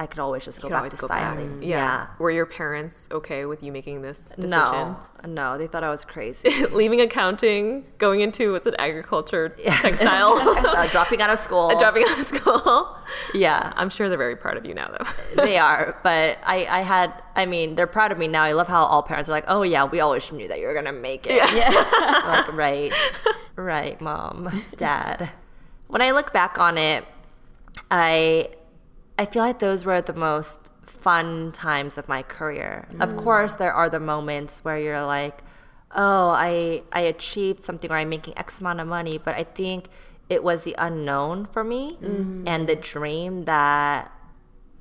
I could always just go back to
go back.
styling.
Yeah. Were your parents okay with you making this decision?
No, no, they thought I was crazy.
Leaving accounting, going into what's it, agriculture, textile,
Uh, dropping out of school.
dropping out of school.
yeah,
I'm sure they're very proud of you now, though.
they are. But I, I had, I mean, they're proud of me now. I love how all parents are like, oh yeah, we always knew that you were gonna make it. Yeah. like, right, right, mom, dad. When I look back on it, I, I feel like those were the most fun times of my career. Of mm. course, there are the moments where you're like, oh, I, I achieved something or I'm making X amount of money, but I think it was the unknown for me mm-hmm. and the dream that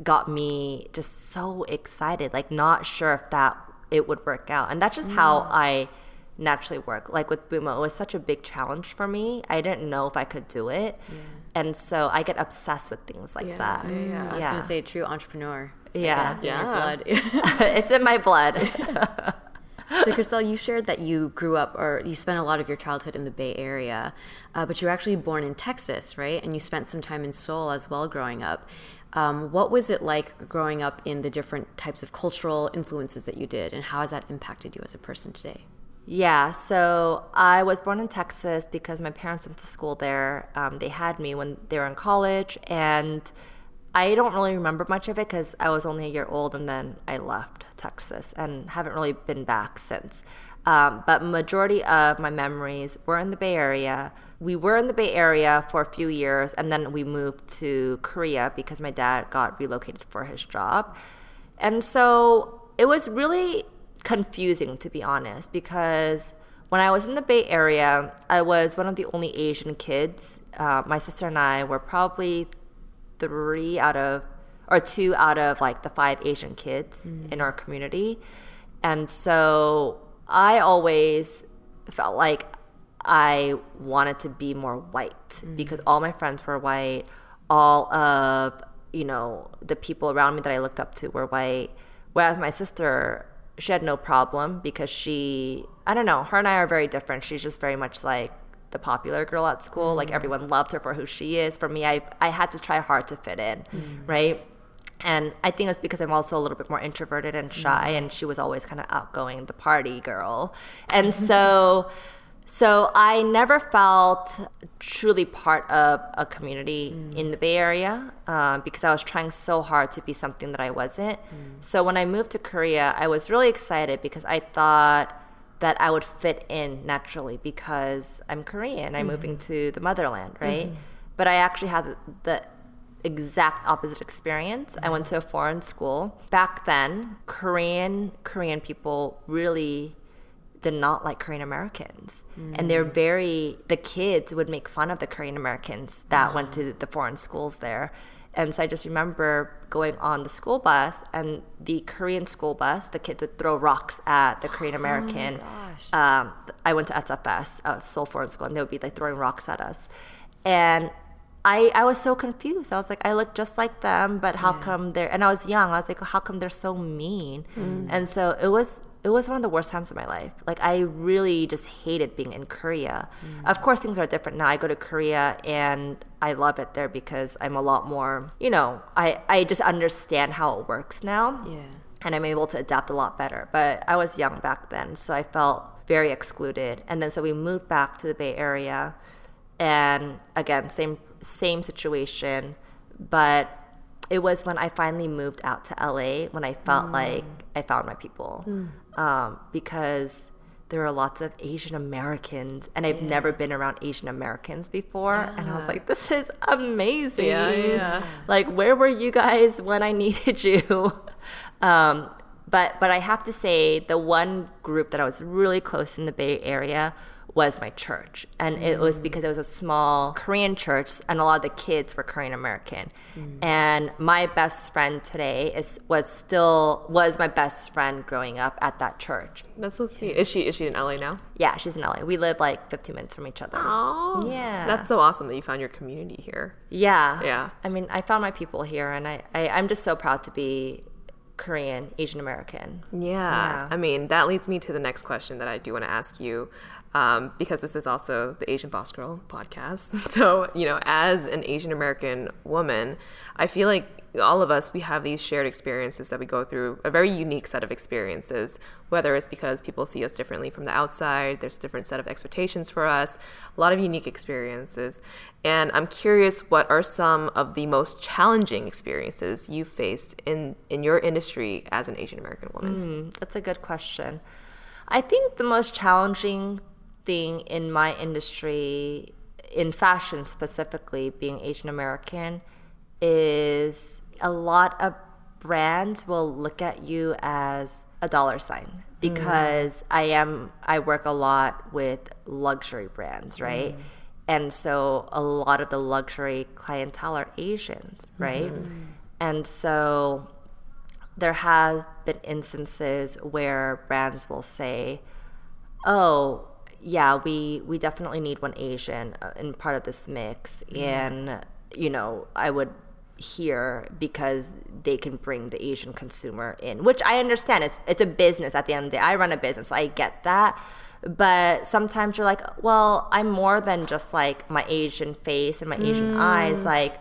got me just so excited, like not sure if that it would work out. And that's just how I naturally work. Like with Bumo, it was such a big challenge for me. I didn't know if I could do it. And so I get obsessed with things like that.
yeah I was gonna say true entrepreneur. Like,
Yeah.
in your
Yeah.
blood.
it's in my blood.
so, Chriselle, you shared that you grew up or you spent a lot of your childhood in the Bay Area, uh, but you were actually born in Texas, right? And you spent some time in Seoul as well growing up. Um, what was it like growing up in the different types of cultural influences that you did, and how has that impacted you as a person today?
Yeah, so I was born in Texas because my parents went to school there. Um, they had me when they were in college, and I don't really remember much of it because I was only a year old and then I left Texas and haven't really been back since. Um, but majority of my memories were in the Bay Area. We were in the Bay Area for a few years, and then we moved to Korea because my dad got relocated for his job. And so it was really confusing, to be honest, because when I was in the Bay Area, I was one of the only Asian kids. Uh, my sister and I were probably three out of, or two out of like the five Asian kids in our community. And so I always felt like I wanted to be more white because all my friends were white. All of, you know, the people around me that I looked up to were white. Whereas my sister, she had no problem because she, I don't know, her and I are very different. She's just very much like the popular girl at school. Like mm. everyone loved her for who she is. For me, I, I had to try hard to fit in, mm. right? And I think it's because I'm also a little bit more introverted and shy, mm. and she was always kind of outgoing, the party girl. And so, so I never felt truly part of a community in the Bay Area um, because I was trying so hard to be something that I wasn't. So when I moved to Korea, I was really excited because I thought that I would fit in naturally because I'm Korean. I'm moving to the motherland, right? But I actually had the, the exact opposite experience. I went to a foreign school. Back then, Korean Korean people really did not like Korean Americans. And they're very the kids would make fun of the Korean Americans that went to the foreign schools there. And so I just remember going on the school bus and the Korean school bus, the kids would throw rocks at the Korean American. um, I went to SFS, uh, Seoul Foreign School, and they would be like throwing rocks at us. And I, I was so confused. I was like, I look just like them, but how come they're? And I was young. I was like, how come they're so mean? And so it was it was one of the worst times of my life. Like I really just hated being in Korea. Mm. Of course, things are different now. I go to Korea and I love it there because I'm a lot more. You know, I I just understand how it works now
Yeah.
and I'm able to adapt a lot better. But I was young back then, so I felt very excluded. And then so we moved back to the Bay Area, and again, same same situation, but it was when I finally moved out to LA when I felt mm. like I found my people, mm. Um, because there are lots of Asian Americans, and I've never been around Asian Americans before, and I was like, this is amazing.
Yeah, yeah.
Like, where were you guys when I needed you? Um, but but I have to say, the one group that I was really close in the Bay Area was my church, and it was mm. because it was a small Korean church, and a lot of the kids were Korean American. Mm. And my best friend today is was still was my best friend growing up at that church.
That's so sweet. Is she is she in LA now?
Yeah, she's in LA. We live like 15 minutes from each other.
Oh,
Yeah.
That's so awesome that you found your community here.
Yeah.
Yeah.
I mean, I found my people here, and I, I I'm just so proud to be Korean, Asian American.
Yeah.
Yeah.
I mean, that leads me to the next question that I do want to ask you, um, because this is also the Asian Boss Girl podcast. So, you know, as an Asian American woman, I feel like all of us, we have these shared experiences that we go through, a very unique set of experiences, whether it's because people see us differently from the outside, there's a different set of expectations for us, a lot of unique experiences. And I'm curious, what are some of the most challenging experiences you faced in, in your industry as an Asian American woman?
That's a good question. I think the most challenging thing in my industry, in fashion specifically, being Asian American, is a lot of brands will look at you as a dollar sign mm. because I am I work a lot with luxury brands, mm. right? And so a lot of the luxury clientele are Asians, mm-hmm. right? And so there have been instances where brands will say, "Oh, yeah, we we definitely need one Asian uh, in part of this mix," and you know, I would hear because they can bring the Asian consumer in, which I understand. It's it's a business at the end of the day. I run a business, so I get that. But sometimes you're like, well, I'm more than just like my Asian face and my Asian eyes. Like,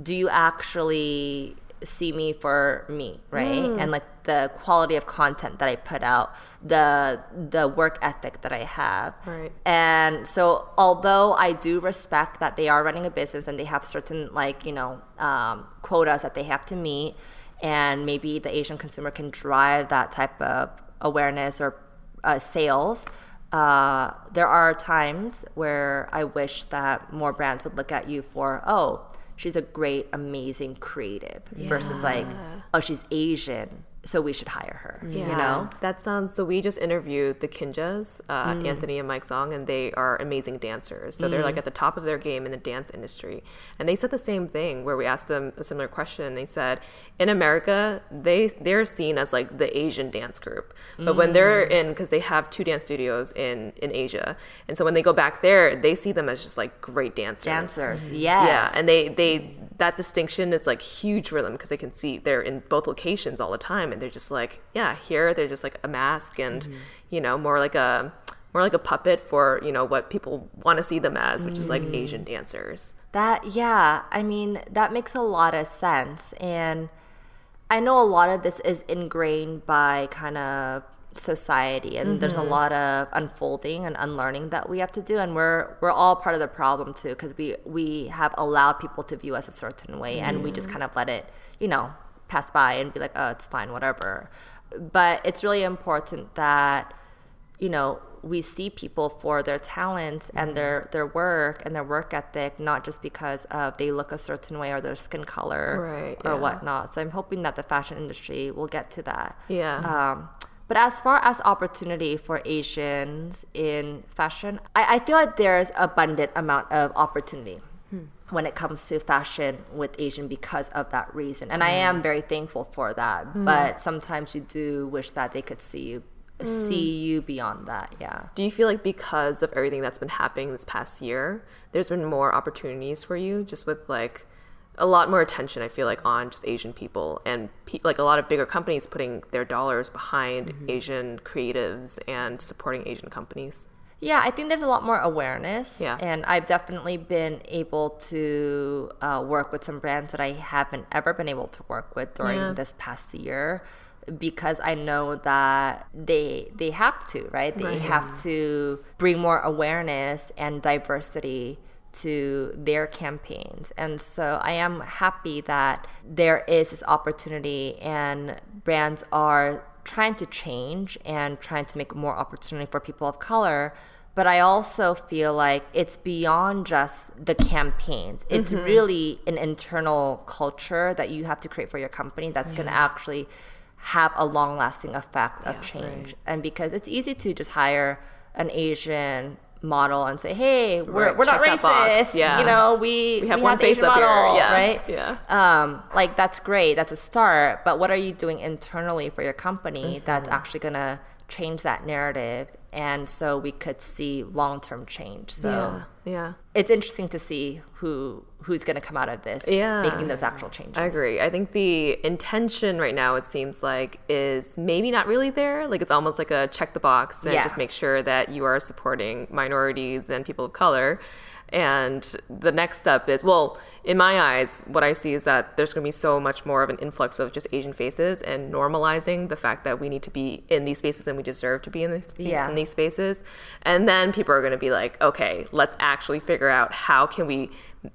do you actually see me for me, right? And like the quality of content that I put out, the the work ethic that I have.
Right.
And so although I do respect that they are running a business and they have certain like, you know, um, quotas that they have to meet and maybe the Asian consumer can drive that type of awareness or uh, sales. Uh, there are times where I wish that more brands would look at you for, oh, she's a great, amazing creative versus like, oh, she's Asian, so we should hire her. You know?
That sounds so. We just interviewed the Kinjaz, uh, mm. Anthony and Mike Song, and they are amazing dancers. So they're like mm. at the top of their game in the dance industry. And they said the same thing where we asked them a similar question. They said, in America, they they're seen as like the Asian dance group, but when they're mm. in, because they have two dance studios in in Asia, and so when they go back there, they see them as just like great dancers.
Dancers, mm-hmm. yes.
Yeah, and they they that distinction is like huge for them because they can see they're in both locations all the time and they're just like yeah here they're just like a mask and
Mm-hmm.
you know more like a more like a puppet for you know what people want to see them as which is like
Mm.
asian dancers
That, yeah, I mean, that makes a lot of sense. And I know a lot of this is ingrained by kind of society and there's a lot of unfolding and unlearning that we have to do and we're we're all part of the problem too because we we have allowed people to view us a certain way and we just kind of let it you know pass by and be like oh it's fine whatever. But it's really important that you know we see people for their talents and their their work and their work ethic not just because of they look a certain way or their skin color
Right,
or
yeah.
whatnot. So i'm hoping that the fashion industry will get to that.
Yeah.
um, but as far as opportunity for asians in fashion i, I feel like there's abundant amount of opportunity hmm. when it comes to fashion with Asian because of that reason. And I hmm. am very thankful for that. Hmm. But sometimes you do wish that they could see you see you beyond that. Yeah.
do you feel like because of everything that's been happening this past year there's been more opportunities for you just with like a lot more attention i feel like on just asian people and pe- like a lot of bigger companies putting their dollars behind asian creatives and supporting asian companies
Yeah, I think there's a lot more awareness.
Yeah.
And I've definitely been able to uh, work with some brands that I haven't ever been able to work with during
Yeah.
this past year because I know that they they have to, right? They have to bring more awareness and diversity to their campaigns. And so I am happy that there is this opportunity and brands are trying to change and trying to make more opportunity for people of color. But I also feel like it's beyond just the campaigns. It's mm-hmm. really an internal culture that you have to create for your company that's going to actually have a long lasting effect of change. And because it's easy to just hire an Asian model and say, hey, we're,
Right,
we're not
check that box.
racist.
Yeah.
You know, we,
We have
we
one
the
face up here. Yeah.
right?
Yeah.
um, like that's great that's a start but what are you doing internally for your company that's
Mm-hmm.
actually going to change that narrative and so we could see long-term change so
yeah yeah
it's interesting to see who who's going to come out of this
Yeah.
making those actual changes
I agree. I think the intention right now, it seems like, is maybe not really there. Like it's almost like a check the box and
Yeah.
just make sure that you are supporting minorities and people of color. And the next step is, well, in my eyes, what I see is that there's going to be so much more of an influx of just Asian faces and normalizing the fact that we need to be in these spaces and we deserve to be in these,
Yeah.
in these spaces. And then people are going to be like, okay, let's actually figure out how can we,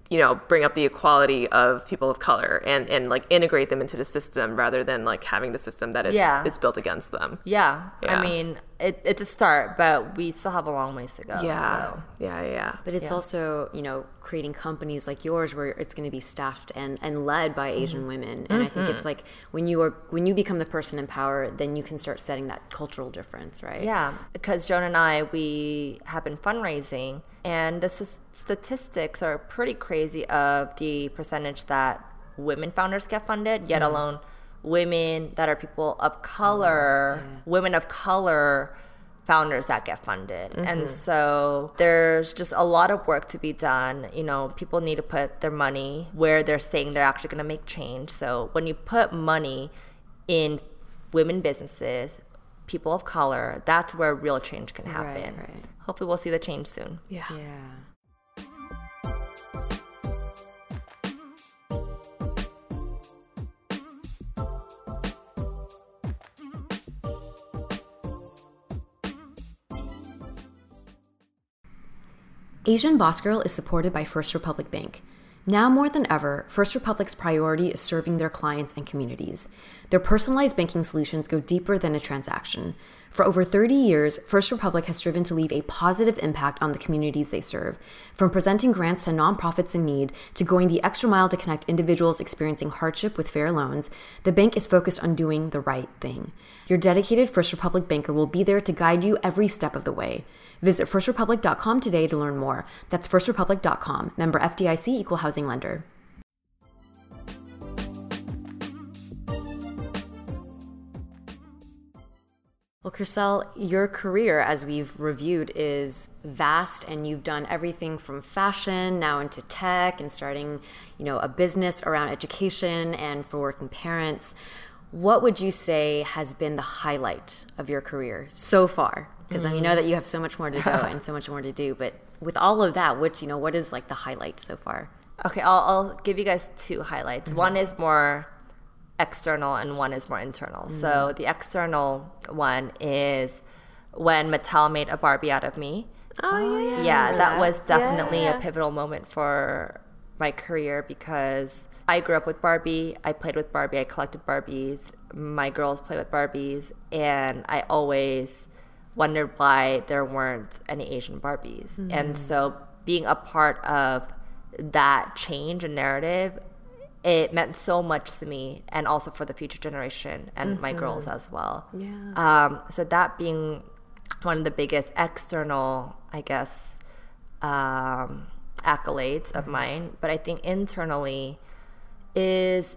you know, bring up the equality of people of color and, and like integrate them into the system rather than like having the system that is,
Yeah.
is built against them.
yeah,
Yeah.
i mean it, it's a start but we still have a long ways to go
Yeah.
so.
Yeah. Yeah.
But it's also, you know, creating companies like yours where it's going to be staffed and, and led by mm-hmm. Asian women. And I think it's mm-hmm. like when you are when you become the person in power, then you can start setting that cultural difference, right?
Yeah, because Joan and I, we have been fundraising, and the s- statistics are pretty crazy of the percentage that women founders get funded, yet mm-hmm. alone women that are people of color, women of color founders that get funded. And mm-hmm. so there's just a lot of work to be done. You know, people need to put their money where they're saying they're actually going to make change. So when you put money in women businesses, people of color, that's where real change can happen.
right.
Hopefully, we'll see the change soon.
Yeah.
Yeah. Asian Boss Girl is supported by First Republic Bank. Now more than ever, First Republic's priority is serving their clients and communities. Their personalized banking solutions go deeper than a transaction. For over 30 years, First Republic has striven to leave a positive impact on the communities they serve. From presenting grants to nonprofits in need to going the extra mile to connect individuals experiencing hardship with fair loans, the bank is focused on doing the right thing. Your dedicated First Republic banker will be there to guide you every step of the way. Visit firstrepublic.com today to learn more. That's firstrepublic.com, member FDIC equal housing lender. Well, Chriselle, your career, as we've reviewed, is vast, and you've done everything from fashion now into tech and starting, you know, a business around education and for working parents. What would you say has been the highlight of your career so far? Because I know mm-hmm. that you have so much more to go and so much more to do. But with all of that, which you know, what is like the highlight so far?
Okay, I'll, I'll give you guys two highlights. Mm-hmm. One is more external and one is more internal. So mm-hmm. the external one is when Mattel made a Barbie out of me.
Oh, oh yeah.
yeah, that, was definitely a pivotal moment for my career because I grew up with Barbie. I played with Barbie. I collected Barbies. My girls play with Barbies, and I always wondered why there weren't any Asian Barbies. And so, being a part of that change and narrative, it meant so much to me, and also for the future generation and my girls as well.
Yeah.
Um, so that being one of the biggest external, I guess, um, accolades of mine, but I think internally is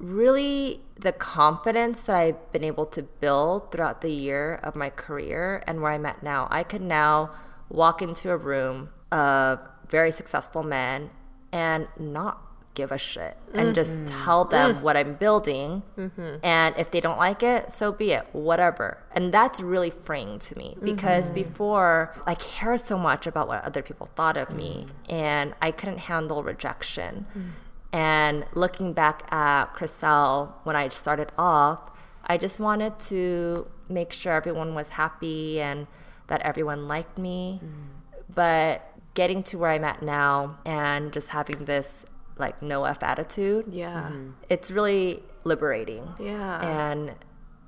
really the confidence that I've been able to build throughout the year of my career and where I'm at now. I can now walk into a room of very successful men and not give a shit and just mm-hmm. tell them mm. what I'm building. Mm-hmm. And if they don't like it, so be it, whatever. And that's really freeing to me because mm-hmm. before I cared so much about what other people thought of me mm. and I couldn't handle rejection. Mm. And looking back at Chriselle when I started off, I just wanted to make sure everyone was happy and that everyone liked me. Mm-hmm. But getting to where I'm at now and just having this like no F attitude,
Yeah. Mm-hmm.
it's really liberating.
Yeah.
And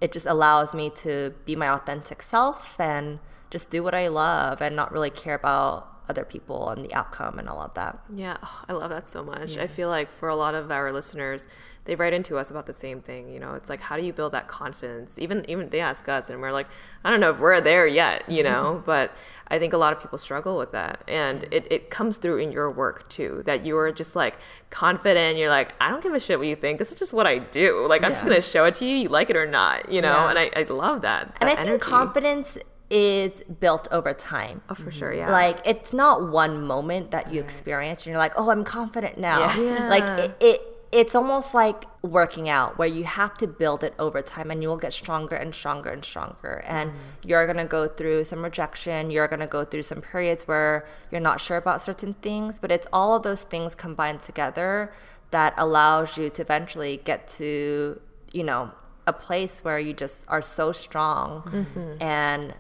it just allows me to be my authentic self and just do what I love and not really care about other people and the outcome and all of that.
Yeah, oh, I love that so much. I feel like for a lot of our listeners, they write into us about the same thing. You know, it's like how do you build that confidence? Even even they ask us, and we're like, I don't know if we're there yet. You know, but I think a lot of people struggle with that, and it it comes through in your work too. That you are just like confident. You're like, I don't give a shit what you think. This is just what I do. Like I'm just gonna show it to you. You like it or not. You know,
Yeah.
and I, I love that.
And I
that
think confidence is built over time.
Oh, for sure. Yeah.
Like it's not one moment that you experience and you're like, "Oh, I'm confident now."
Yeah.
Like it, it it's almost like working out where you have to build it over time and you will get stronger and stronger and stronger. And mm-hmm. you're going to go through some rejection, you're going to go through some periods where you're not sure about certain things, but it's all of those things combined together that allows you to eventually get to, you know, a place where you just are so strong mm-hmm. and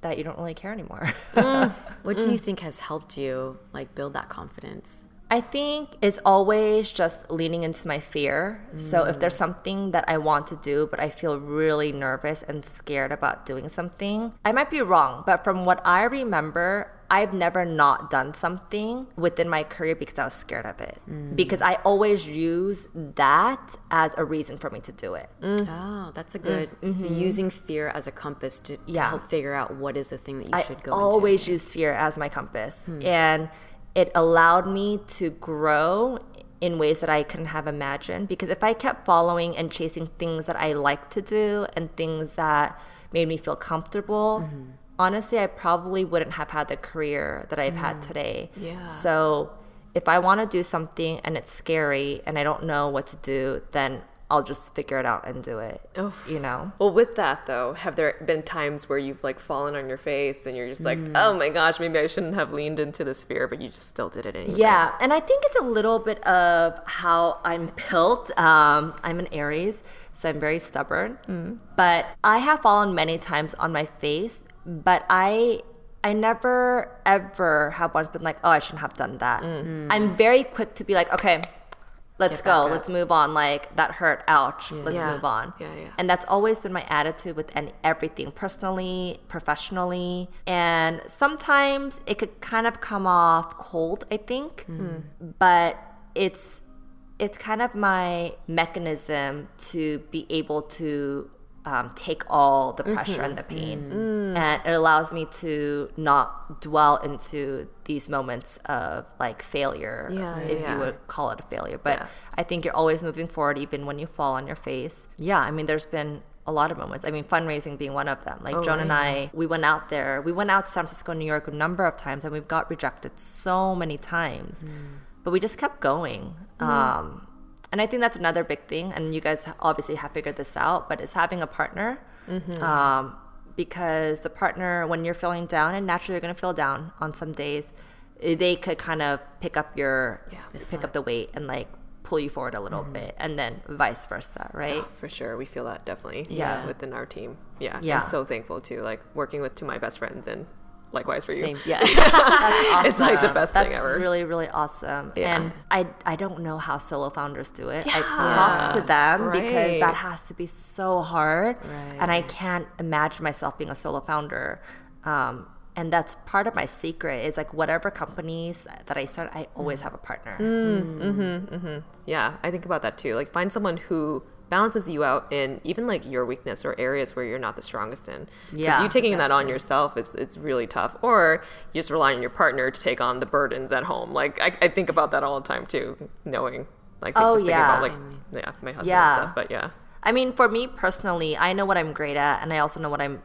that you don't really care anymore. Mm.
What do you mm. think has helped you like build that confidence?
I think it's always just leaning into my fear. So if mm. there's something that I want to do, but I feel really nervous and scared about doing something, I might be wrong. But from what I remember, I've never not done something within my career because I was scared of it. Mm. Because I always use that as a reason for me to do it. Mm.
Oh, that's a mm. good. So mm-hmm. using fear as a compass to, to
Yeah.
help figure out what is the thing that you
I
should go I
always
into.
use fear as my compass. Hmm. And it allowed me to grow in ways that I couldn't have imagined. Because if I kept following and chasing things that I like to do and things that made me feel comfortable, mm-hmm. Honestly, I probably wouldn't have had the career that I've had today.
Yeah.
So if I want to do something and it's scary and I don't know what to do, then I'll just figure it out and do it.
Oof.
You know?
Well, with that though, have there been times where you've like fallen on your face and you're just like, mm. oh my gosh, maybe I shouldn't have leaned into this fear, but you just still did it anyway?
Yeah, and I think it's a little bit of how I'm built. Um, I'm an Aries, so I'm very stubborn. Mm. But I have fallen many times on my face, but I I never ever have once been like, oh, I shouldn't have done that. Mm. I'm very quick to be like, okay. Let's go. Let's move on. Like that hurt. Ouch. Let's
Yeah.
move on.
Yeah, yeah.
And that's always been my attitude with any, everything, personally, professionally. And sometimes it could kind of come off cold, I think. But it's it's kind of my mechanism to be able to um, take all the pressure and the pain, and it allows me to not dwell into these moments of like failure,
Yeah,
if
yeah.
you would call it a failure. But
Yeah.
I think you're always moving forward, even when you fall on your face. Yeah, I mean, there's been a lot of moments. I mean, fundraising being one of them. Like Joan and I, we went out there. We went out to San Francisco, New York a number of times, and we've got rejected so many times. But we just kept going. Um, and I think that's another big thing. And you guys obviously have figured this out, but it's having a partner. Um, because the partner, when you're feeling down, and naturally you're going to feel down on some days, eh, they could kind of pick up your pick up the weight and like pull you forward a little bit, and then vice versa, right?
For sure, we feel that definitely.
Yeah.
within our team. Yeah,
Yeah.
I'm so thankful to Like working with two of my best friends, and likewise for you.
Same. Yeah, that's awesome.
It's like the best thing ever.
That's really, really awesome.
Yeah.
And I, I don't know how solo founders do it. I
Yeah.
props to them because that has to be so hard.
Right.
And I can't imagine myself being a solo founder. Um, and that's part of my secret is like whatever companies that I start, I always mm. have a partner. Mm, mm-hmm, mm-hmm.
Yeah, I think about that too. Like find someone who balances you out in even like your weakness or areas where you're not the strongest in. Because
Yeah.
you taking that on yourself is it's really tough. Or you just rely on your partner to take on the burdens at home. Like I, I think about that all the time too, knowing like
Oh,
just thinking
yeah.
about like yeah, my husband
Yeah.
and stuff. But yeah.
I mean, for me personally, I know what I'm great at, and I also know what I'm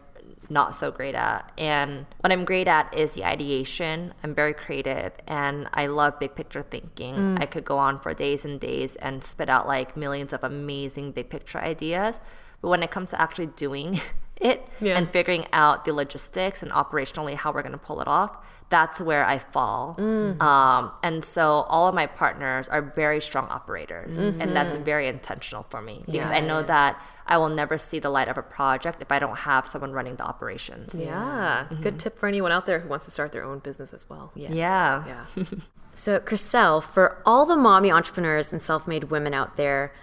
not so great at. And what I'm great at is the ideation. I'm very creative, and I love big picture thinking. Mm. I could go on for days and days and spit out like millions of amazing big picture ideas. But when it comes to actually doing it
Yeah.
and figuring out the logistics and operationally how we're going to pull it off, that's where I fall. Mm-hmm. Um, and so all of my partners are very strong operators, and that's mm-hmm. very intentional for me because I know that I will never see the light of a project if I don't have someone running the operations.
Yeah. Mm-hmm. Good tip for anyone out there who wants to start their own business as well.
Yeah.
Yeah.
So, Chriselle, for all the mommy entrepreneurs and self made women out there,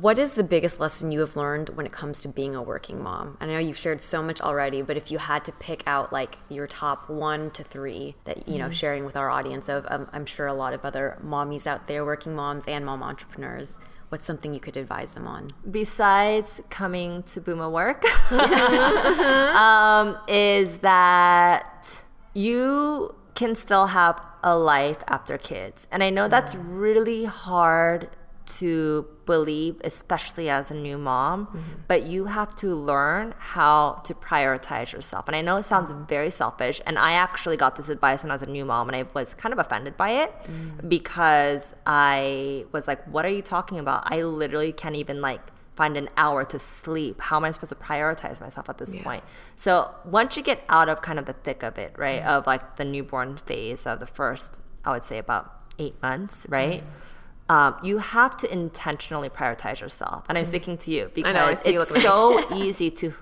what is the biggest lesson you have learned when it comes to being a working mom? I know you've shared so much already, but if you had to pick out like your top one to three that, you know, sharing with our audience of, um, I'm sure a lot of other mommies out there, working moms and mom entrepreneurs, what's something you could advise them on?
Besides coming to Bumo Work, um, is that you can still have a life after kids. And I know that's really hard to believe, especially as a new mom, but you have to learn how to prioritize yourself. And I know it sounds very selfish, and I actually got this advice when I was a new mom, and I was kind of offended by it because I was like, What are you talking about? I literally can't even like find an hour to sleep. How am I supposed to prioritize myself at this point? So once you get out of kind of the thick of it, right, mm-hmm. of like the newborn phase of the first, I would say about eight months, right? Um, you have to intentionally prioritize yourself, and I'm speaking to you because
know, I see you
it's so easy to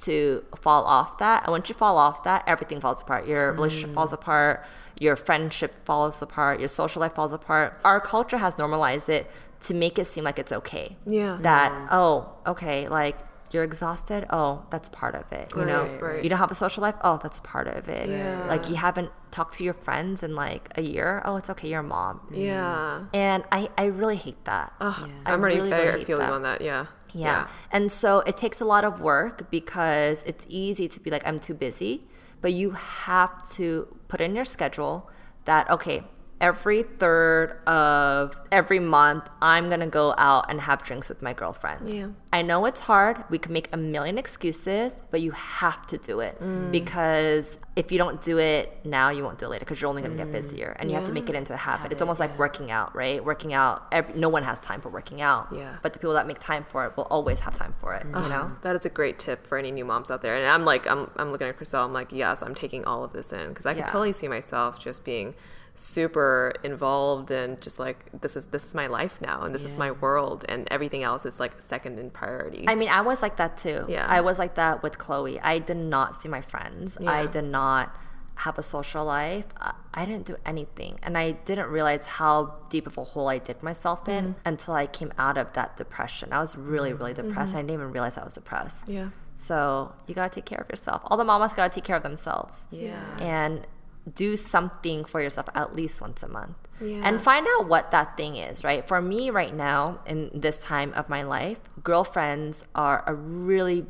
to fall off that. And once you fall off that, everything falls apart. Your relationship falls apart. Your friendship falls apart. Your social life falls apart. Our culture has normalized it to make it seem like it's okay.
Yeah.
That oh, okay, like you're exhausted. Oh, that's part of it. You know,
Right, right.
you don't have a social life. Oh, that's part of it.
Yeah.
Like you haven't talked to your friends in like a year. Oh, it's okay. You're a mom.
Yeah. Mm.
And I, I really hate that.
Ugh,
I
I'm already
really, really hate
feel you
that.
on that. Yeah.
Yeah. And so it takes a lot of work because it's easy to be like, I'm too busy, but you have to put in your schedule that, okay, every third of every month, I'm going to go out and have drinks with my girlfriends.
Yeah.
I know it's hard. We can make a million excuses, but you have to do it
Mm.
because if you don't do it now, you won't do it later because you're only going to get busier and you have to make it into a habit. It's almost like working out, right? Working out, every, no one has time for working out.
Yeah.
But the people that make time for it will always have time for it, you know?
That is a great tip for any new moms out there. And I'm like, I'm, I'm looking at Chriselle. I'm like, yes, I'm taking all of this in because I can
Yeah.
totally see myself just being super involved and just like this is this is my life now and this is my world and everything else is like second in priority.
I mean, I was like that too.
Yeah.
I was like that with Chloe. I did not see my friends.
Yeah.
I did not have a social life. I, didn't do anything. And I didn't realize how deep of a hole I dig myself in
Mm-hmm.
until I came out of that depression. I was really, really depressed. I didn't even realize I was depressed.
Mm-hmm. yeah.
So you gotta take care of yourself. All the mamas gotta take care of themselves.
Yeah.
And do something for yourself at least once a month.
Yeah.
And find out what that thing is, right? For me right now, in this time of my life, girlfriends are a really,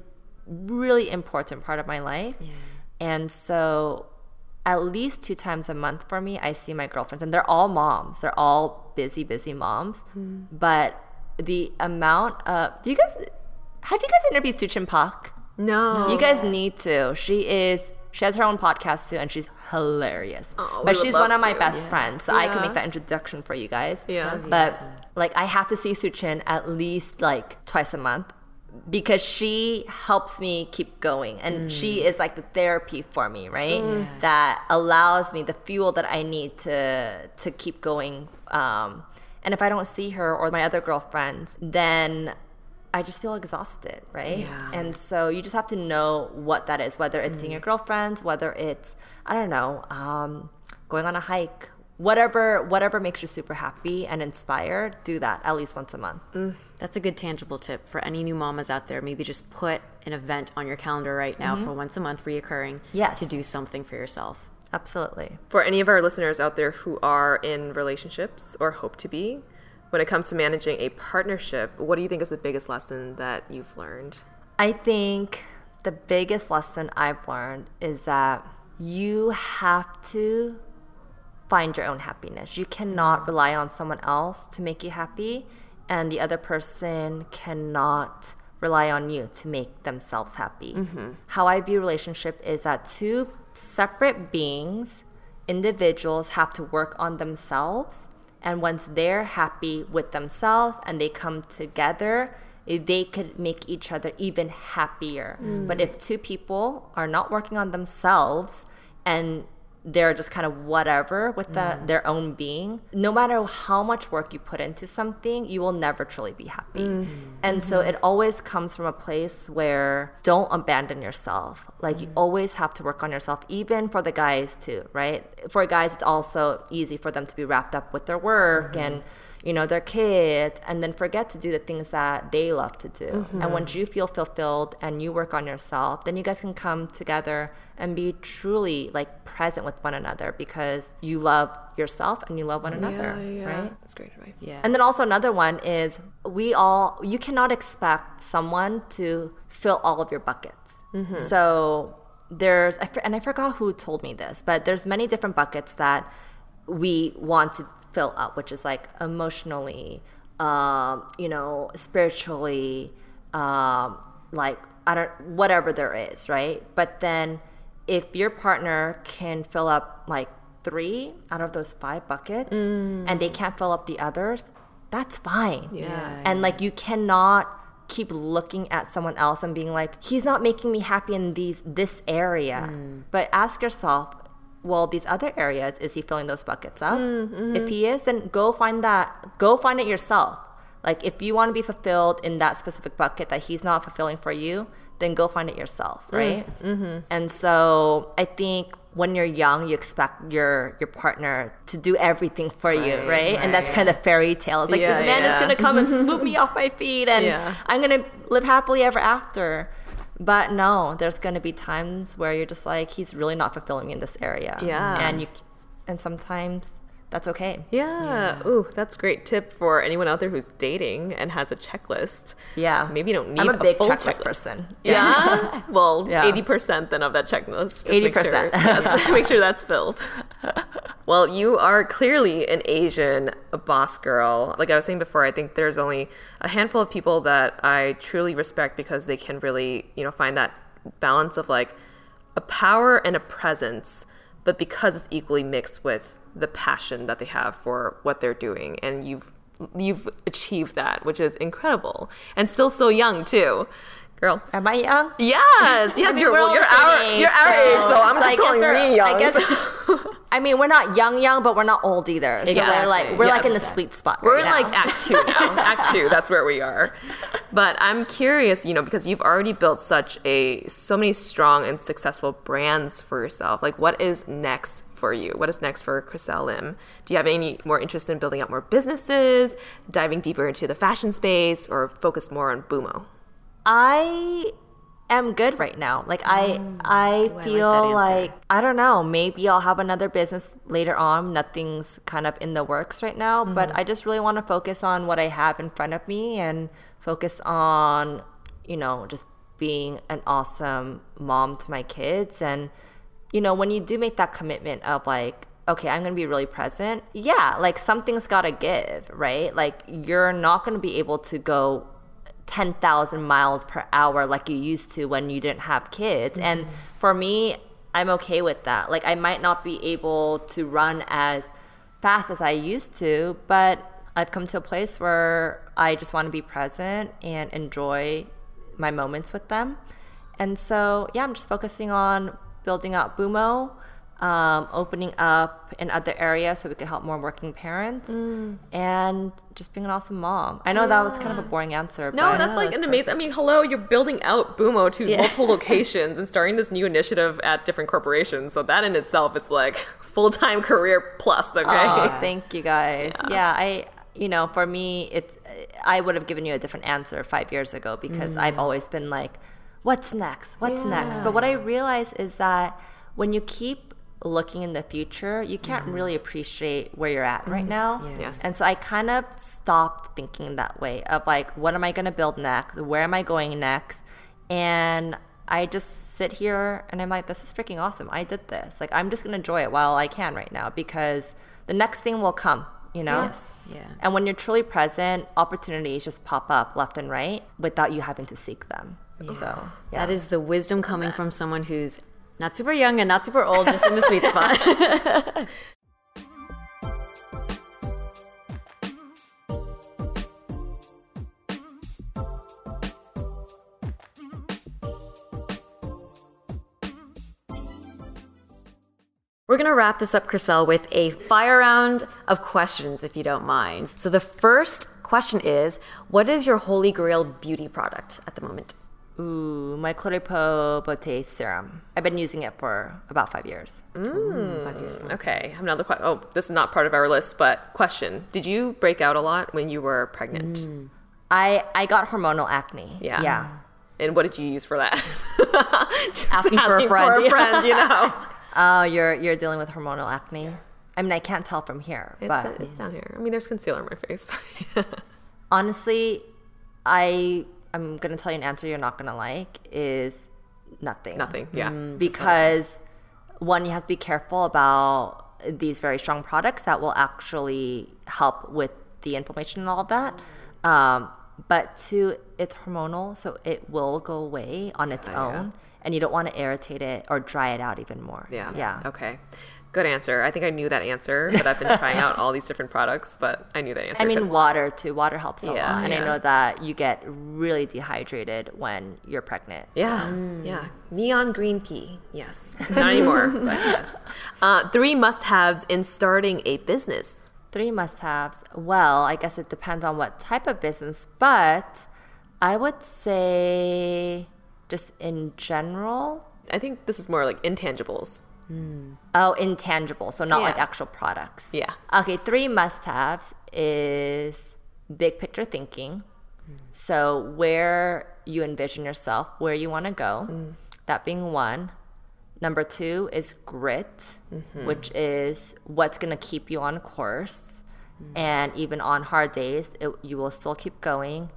really important part of my life. And so at least two times a month for me, I see my girlfriends, and they're all moms. They're all busy, busy moms. Hmm. But the amount of do you guys Have you guys interviewed Suchin Pak?
No.
You guys need to. She is. She has her own podcast too, and she's hilarious.
Oh,
but she's one of my
to.
best
Yeah.
friends, so I can make that introduction for you guys.
Yeah.
But like, I have to see Suchin at least like twice a month because she helps me keep going, and she is like the therapy for me, right? That allows me the fuel that I need to to keep going. Um, and if I don't see her or my other girlfriends, then I just feel exhausted, right?
Yeah.
And so you just have to know what that is, whether it's seeing your mm. girlfriends, whether it's I don't know, um, going on a hike, whatever whatever makes you super happy and inspired. Do that at least once a month. Mm.
That's a good tangible tip for any new mamas out there. Maybe just put an event on your calendar right now mm-hmm. for once a month, reoccurring,
Yes.
to do something for yourself.
Absolutely.
For any of our listeners out there who are in relationships or hope to be, when it comes to managing a partnership, what do you think is the biggest lesson that you've learned?
I think the biggest lesson I've learned is that you have to find your own happiness. You cannot rely on someone else to make you happy, and the other person cannot rely on you to make themselves happy. Mm-hmm. How I view relationship is that two separate beings, individuals have to work on themselves, and once they're happy with themselves and they come together, they could make each other even happier. Mm. But if two people are not working on themselves and they're just kind of whatever with the, mm. their own being, no matter how much work you put into something, you will never truly be happy. Mm. Mm. And so it always comes from a place where don't abandon yourself. Like you always have to work on yourself, even for the guys too, right? For guys, it's also easy for them to be wrapped up with their work mm-hmm. and you know their kids and then forget to do the things that they love to do and mm-hmm. once you feel fulfilled and you work on yourself then you guys can come together and be truly like present with one another because you love yourself and you love one another right
That's great advice.
Yeah.
and then also another one is we all you cannot expect someone to fill all of your buckets. Mm-hmm. So there's and I forgot who told me this, but there's many different buckets that we want to fill up, which is like emotionally, um, you know, spiritually, um, like I don't whatever there is, right? But then if your partner can fill up like three out of those five buckets and they can't fill up the others, that's fine.
Yeah.
And like you cannot keep looking at someone else and being like, he's not making me happy in these this area. But ask yourself, well, these other areas, is he filling those buckets up? Mm-hmm. If he is, then go find that go find it yourself. Like if you want to be fulfilled in that specific bucket that he's not fulfilling for you, then go find it yourself, mm, right? Mm-hmm. And so I think when you're young, you expect your your partner to do everything for you,
Right,
right? And that's kind of fairy tale. It's like
Yeah,
this man is gonna come and swoop me off my feet, and
Yeah.
I'm gonna live happily ever after. But no, there's gonna be times where you're just like, he's really not fulfilling me in this area.
Yeah.
and you, and sometimes that's okay.
Yeah. Ooh, that's great tip for anyone out there who's dating and has a checklist.
Yeah,
Maybe you don't need
I'm a big
full
checklist
checklist.
person.
Yeah. well,
Yeah.
eighty percent then of that checklist.
80%.
sure, yes, make sure that's filled. well, you are clearly an Asian boss girl. Like I was saying before, I think there's only a handful of people that I truly respect because they can really, you know, find that balance of like a power and a presence, but because it's equally mixed with the passion that they have for what they're doing, and you've you've achieved that, which is incredible, and still so young too, girl.
Am I young?
Yes, yes,
mean,
you're, well, you're our,
age,
you're our age, so I'm
so
just
I
calling me young.
I guess- I mean, we're not young, young, but we're not old either. So
Exactly.
we're like we're like in the sweet spot.
We're in like act two now. act two, that's where we are. But I'm curious, you know, because you've already built such a so many strong and successful brands for yourself. Like, what is next for you? What is next for Chriselle Lim? Do you have any more interest in building out more businesses, diving deeper into the fashion space, or focus more on Bumo?
I am good right now. Like I mm. I
like
feel
that answer.
like I don't know, maybe I'll have another business later on. Nothing's kind of in the works right now, but mm-hmm. I just really want to focus on what I have in front of me and focus on, you know, just being an awesome mom to my kids and you know, when you do make that commitment of like okay, I'm going to be really present. Yeah, like something's got to give, right? Like you're not going to be able to go 10,000 miles per hour like you used to when you didn't have kids. Mm-hmm. And for me, I'm okay with that. Like, I might not be able to run as fast as I used to, but I've come to a place where I just want to be present and enjoy my moments with them. And so, yeah, I'm just focusing on building out Bumo, um, opening up in other areas so we could help more working parents, and just being an awesome mom. I know that was kind of a boring answer.
No,
but
that's like an amazing. I mean, hello, you're building out Bumo to multiple locations and starting this new initiative at different corporations. So that in itself, it's like full time career plus. Okay.
Oh, thank you guys. Yeah. I, you know, for me, it's, I would have given you a different answer five years ago because I've always been like, what's next? What's next? But what I realize is that when you keep looking in the future, you can't mm-hmm. really appreciate where you're at right mm-hmm. now.
Yes.
And so I kind of stopped thinking that way of like, what am I going to build next? Where am I going next? And I just sit here and I'm like, this is freaking awesome. I did this. Like, I'm just going to enjoy it while I can right now because the next thing will come, you know?
Yes, yeah.
And when you're truly present, opportunities just pop up left and right without you having to seek them. So, yeah.
That is the wisdom coming from someone who's not super young and not super old, just in the sweet spot. We're going to wrap this up, Chriselle, with a fire round of questions, if you don't mind. So, the first question is What is your holy grail beauty product at the moment?
Ooh, my Clé de Peau Beauté serum. I've been using it for about five years.
Mm, okay. I have another question. Oh, this is not part of our list, but question: Did you break out a lot when you were pregnant? Mm.
I, I got hormonal acne.
Yeah.
Yeah.
And what did you use for that? Just
Asking for a friend, yeah.
friend, you know.
Oh, you're you're dealing with hormonal acne. I mean, I can't tell from here,
It's,
but
it's down here. I mean, there's concealer on my face. but-
honestly, I I'm gonna tell you an answer you're not gonna like is nothing.
Nothing. Yeah.
because one, you have to be careful about these very strong products that will actually help with the inflammation and all of that. Um, but two, it's hormonal, so it will go away on its own, and you don't want to irritate it or dry it out even more.
Yeah.
yeah.
Okay. Good answer. I think I knew that answer, but I've been trying out all these different products, but I knew that answer.
I mean, water too. Water helps a
Yeah,
lot, and
yeah.
I know that you get really dehydrated when you're pregnant. so-
Yeah, yeah. Neon green pea. Yes. Not anymore, but yes. Uh, three must-haves in starting a business.
Three must haves. Well, I guess it depends on what type of business, but I would say just in general.
I think this is more like intangibles. Mm.
Oh, intangible. So not like actual products.
Yeah.
Okay, three must haves is big picture thinking. Mm. So where you envision yourself, where you want to go. Mm. That being one. Number two is grit, mm-hmm. which is what's going to keep you on course. And even on hard days, it, you will still keep going.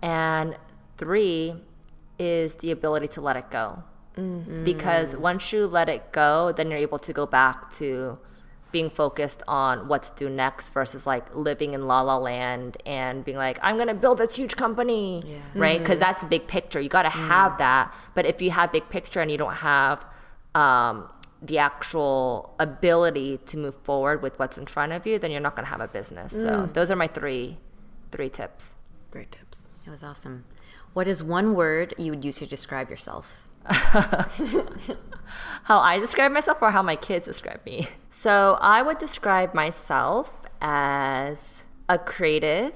And three is the ability to let it go. Because once you let it go, then you're able to go back to being focused on what to do next versus like living in la la land and being like, I'm gonna build this huge company, right? Mm-hmm. Because that's big picture. You gotta mm. have that. But if you have big picture and you don't have um, the actual ability to move forward with what's in front of you, then you're not gonna have a business. So mm. those are my three three tips.
Great tips.
That was awesome. What is one word you would use to describe yourself?
how I describe myself or how my kids describe me. So I would describe myself as a creative,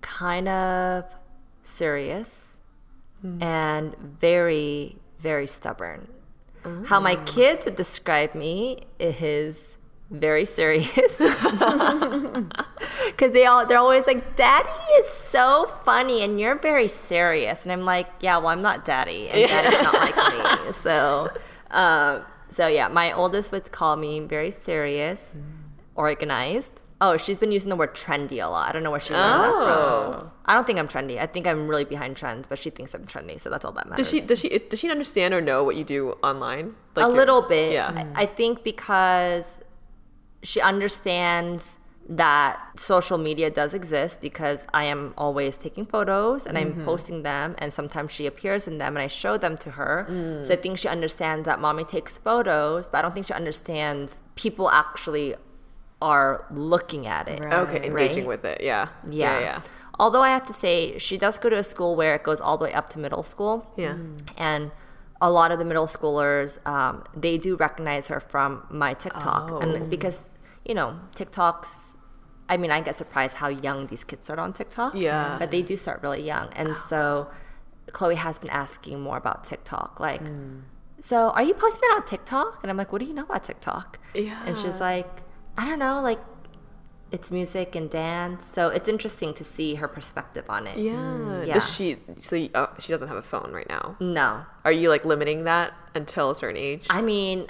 kind of serious, hmm. and very, very stubborn. How my mm. kids would describe me is very serious. Cause they all they're always like, Daddy is so funny and you're very serious. And I'm like, Yeah, well I'm not daddy and daddy's not like me. So um so yeah, my oldest would call me very serious, organized. Oh, she's been using the word trendy a lot. I don't know where she learned that from. I don't think I'm trendy. I think I'm really behind trends, but she thinks I'm trendy, so that's all that matters.
Does she does she does she understand or know what you do online? Like
a little bit.
Yeah.
I, I think because she understands that social media does exist because I am always taking photos and I'm mm-hmm. posting them, and sometimes she appears in them and I show them to her. Mm. So I think she understands that mommy takes photos, but I don't think she understands people actually are looking at it.
Okay, engaging
right?
with it. Yeah.
Yeah.
Yeah. Yeah.
Although I have to say, she does go to a school where it goes all the way up to middle school.
Yeah.
And a lot of the middle schoolers, um, they do recognize her from my TikTok.
Oh.
And because, you know, TikToks, I mean, I get surprised how young these kids start on TikTok.
Yeah.
But they do start really young. And so Chloe has been asking more about TikTok. Like,
Hmm.
so are you posting that on TikTok? And I'm like, what do you know about TikTok? Yeah. And she's like, I don't know, like, it's music and dance. So it's interesting to see her perspective on it.
Yeah.
Yeah.
Does she? So you- uh, she doesn't have a phone right now.
No.
Are you like limiting that until a certain age?
I mean,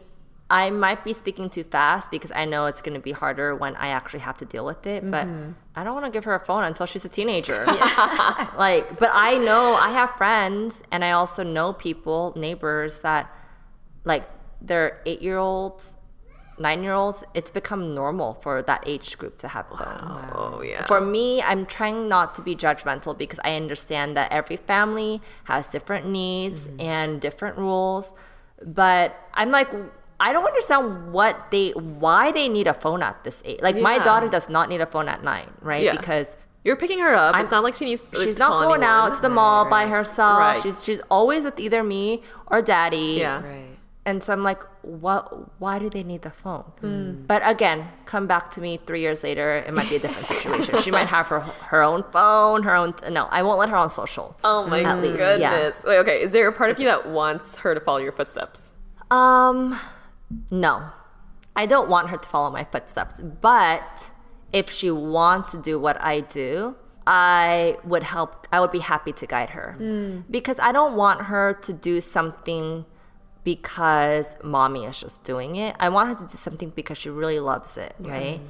I might be speaking too fast because I know it's going to be harder when I actually have to deal with it. But I don't want to give her a phone until she's a teenager. like, but I know I have friends and I also know people, neighbors that, like, they're eight year olds, nine year olds. It's become normal for that age group to have phones.
oh yeah.
For me, I'm trying not to be judgmental because I understand that every family has different needs
Mm-hmm.
and different rules. But I'm like, I don't understand what they, why they need a phone at this age. Like my daughter does not need a phone at nine, right?
Yeah.
Because
You're picking her up.
I'm-
it's not like she needs. To, like,
she's not going
anyone.
out to the mall by herself.
Right.
She's she's always with either me or daddy.
Yeah.
Right.
And so I'm like, what? Why do they need the phone?
Hmm.
But again, come back to me three years later, it might be a different situation. she might have her her own phone, her own. No, I won't let her on social.
Oh my
At least, yeah.
goodness. Wait, okay. Is there a part of you that wants her to follow your footsteps?
Um, no, I don't want her to follow my footsteps. But if she wants to do what I do, I would help. I would be happy to guide her because I don't want her to do something because mommy is just doing it. I want her to do something because she really loves it, right?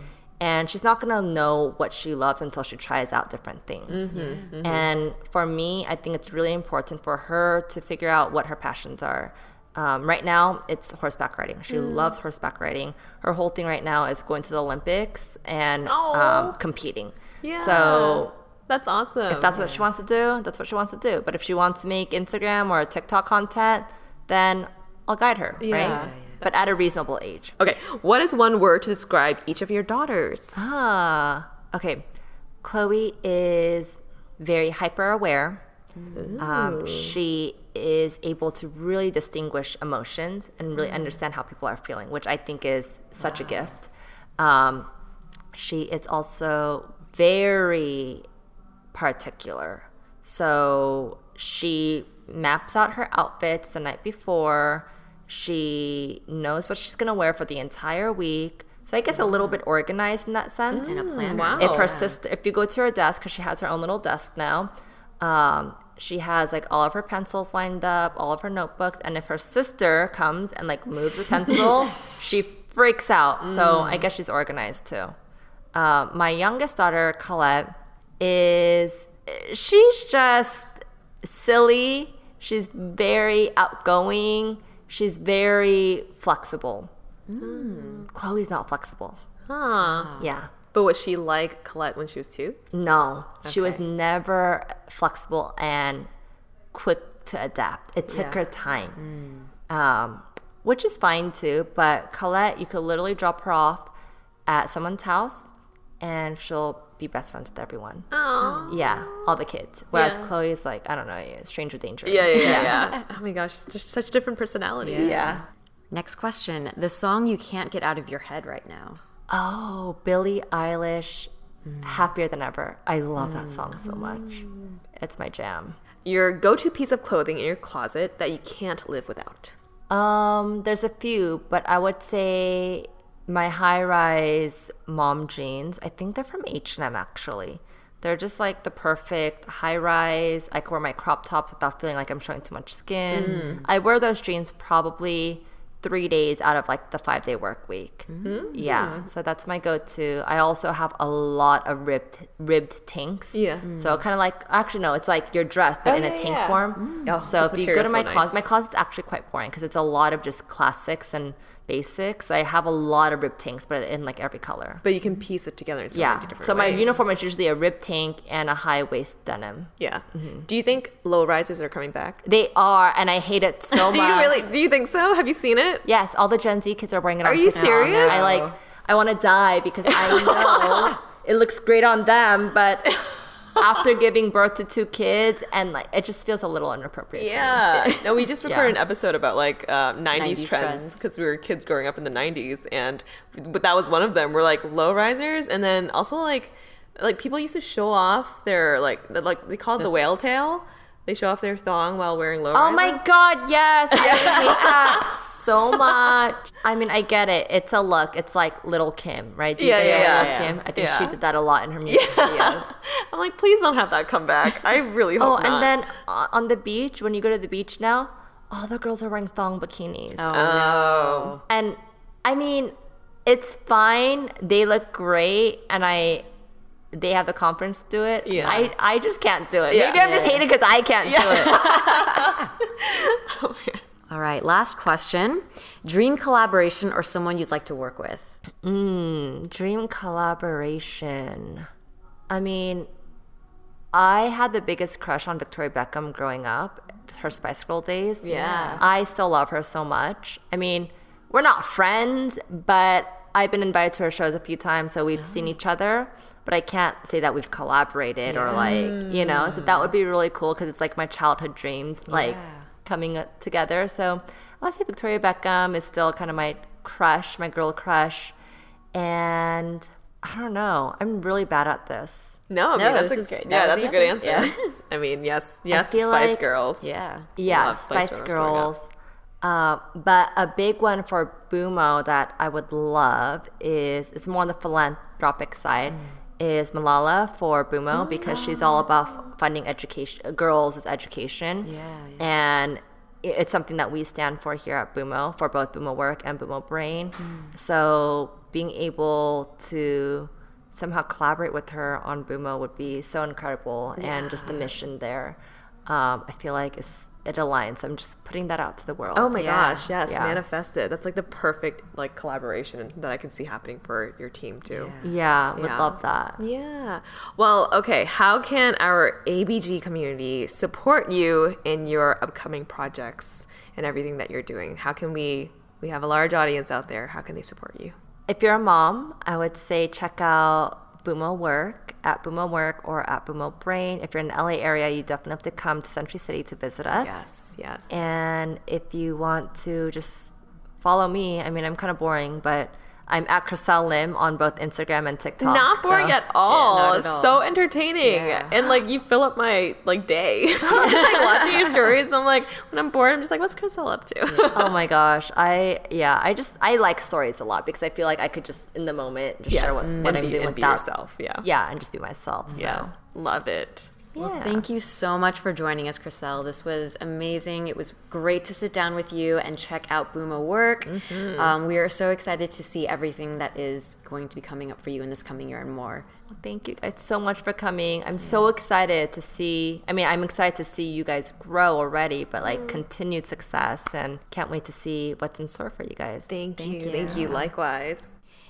And she's not gonna know what she loves until she tries out different things. And for me, I think it's really important for her to figure out what her passions are. Um, right now, it's horseback riding. She loves horseback riding. Her whole thing right now is going to the Olympics and um, competing. So
That's awesome.
if that's what she wants to do, that's what she wants to do. But if she wants to make Instagram or TikTok content, then I'll guide her,
Yeah.
right? But at a reasonable age.
okay. What is one word to describe each of your daughters?
Ah, okay. Chloe is very hyper aware. Um, she is able to really distinguish emotions and really understand how people are feeling, which I think is such a gift. Um, she is also very particular. So she maps out her outfits the night before. She knows what she's going to wear for the entire week. So I guess a little bit organized in that sense.
And a planner.
wow.
If her sister, if you go to her desk, because she has her own little desk now, um, she has like all of her pencils lined up, all of her notebooks, and if her sister comes and like moves a pencil, she freaks out. So I guess she's organized too. Um, my youngest daughter, Colette, is she's just silly. She's very outgoing. She's very flexible. Chloe's not flexible.
Huh.
Yeah.
But was she like Colette when she was two?
No, she was never flexible and quick to adapt. It took
Yeah.
her time, um, which is fine too. But Colette, you could literally drop her off at someone's house, and she'll be best friends with everyone.
Oh.
Yeah, all the kids. Whereas
Yeah.
Chloe is like, I don't know, stranger danger.
Yeah, yeah, yeah, yeah. oh my gosh, just such different personalities.
yeah.
Next question. The song you can't get out of your head right now.
Oh, Billie Eilish, happier than ever. I love that song so much. It's my jam.
Your go-to piece of clothing in your closet that you can't live without.
Um, there's a few, but I would say my high-rise mom jeans. I think they're from H&M actually. They're just like the perfect high-rise. I can wear my crop tops without feeling like I'm showing too much skin. I wear those jeans probably three days out of like the five-day work week. Yeah, so that's my go-to. I also have a lot of ribbed ribbed tanks.
Yeah.
So kind of like actually no, it's like your dress but in a tank form.
Oh,
so if you go to my
so nice.
closet, my closet's actually quite boring because it's a lot of just classics and basic. So I have a lot of rib tanks, but in like every color.
But you can piece it together in so
Yeah.
many different
So my
ways.
uniform is usually a rib tank and a high waist denim.
Yeah. Mm-hmm. Do you think low risers are coming back?
They are, and I hate it so
Do
much.
Do you really? Do you think so? Have you seen it?
Yes, all the Gen Z kids are wearing it.
Are you serious?
I like. I want to die because I know it looks great on them, but after giving birth to two kids, and like it just feels a little inappropriate. to.
Yeah. no, we just recorded
Yeah.
an episode about like uh, 90s,
90s
trends
trends.
because we were kids growing up in the 90s, and but that was one of them. We're like low risers, and then also like like people used to show off their like like they call it the whale tail. They show off their thong while wearing low
Oh my god, yes! I hate that so much. I mean, I get it. It's a look. It's like Lil' Kim, right? Do you
Yeah,
guys
yeah,
know
yeah.
Kim. I think
Yeah.
she did that a lot in her music videos.
I'm like, please don't have that come back. I really
Oh,
hope not.
Oh, and then uh, on the beach, when you go to the beach now, all the girls are wearing thong bikinis.
oh,
And I mean, it's fine. They look great, and I they have the conference to do it.
Yeah.
I I just can't do it.
Yeah.
Maybe I'm just hating because I can't do it.
Oh, All right, last question. Dream collaboration or someone you'd like to work with?
Mm, dream collaboration. I mean, I had the biggest crush on Victoria Beckham growing up, her Spice Girl days.
Yeah.
I still love her so much. I mean, we're not friends, but I've been invited to her shows a few times, so we've seen oh. each other. But I can't say that we've collaborated or like, you know, so that would be really cool because it's like my childhood dreams, like coming uh, together. So I'll say Victoria Beckham is still kind of my crush, my girl crush. And I don't know, I'm really bad at this.
no, I mean,
No,
that's
this
a,
is great.
Yeah,
That
that's a good answer.
answer.
I mean, yes, yes, Spice
like-
Girls.
Yeah.
Yeah,
Spice
Spice,
Girls.
Girls. Uh, but a big one for Bumo that I would love is it's more on the philanthropic side is Malala for Bumo because she's all about funding education girls is education.
Yeah,
And it's something that we stand for here at Bumo for both Bumo Work and Bumo Brain. So being able to somehow collaborate with her on Bumo would be so incredible, and just the mission there, um, I feel like is it aligns. I'm just putting that out to the world.
Oh my
Yeah.
gosh, yes,
Yeah.
manifest it. That's like the perfect like collaboration that I can see happening for your team too.
yeah, would
Yeah.
love that.
Yeah. Well, okay. How can our ABG community support you in your upcoming projects and everything that you're doing? How can we? We have a large audience out there. How can they support you?
If you're a mom, I would say check out Bumo Work at Bumo Work or at Bumo Brain. If you're in the LA area, you definitely have to come to Century City to visit us.
Yes. Yes.
And if you want to just follow me, I mean, I'm kind of boring, but I'm at Chriselle Lim on both Instagram and TikTok.
not boring
so-
at all.
not at all.
so entertaining,
Yeah.
and like you fill up my like day. just like watching your stories. I'm like, when I'm bored, I'm just like, what's Chriselle up to?
oh my gosh, I yeah, I just I like stories a lot because I feel like I could just in the moment just share what, what I'm
be-
doing
and be
without
yourself. Yeah.
Yeah, and just be myself. So.
Yeah. Love it.
Well, thank you so much for joining us, Chriselle. This was amazing. It was great to sit down with you and check out Bumo work. Um, we are so excited to see everything that is going to be coming up for you in this coming year and more.
Well, Thank you guys so much for coming. I'm so excited to see. I mean, I'm excited to see you guys grow already, but like continued success, and can't wait to see what's in store for you guys.
Thank, you. Thank you. Likewise.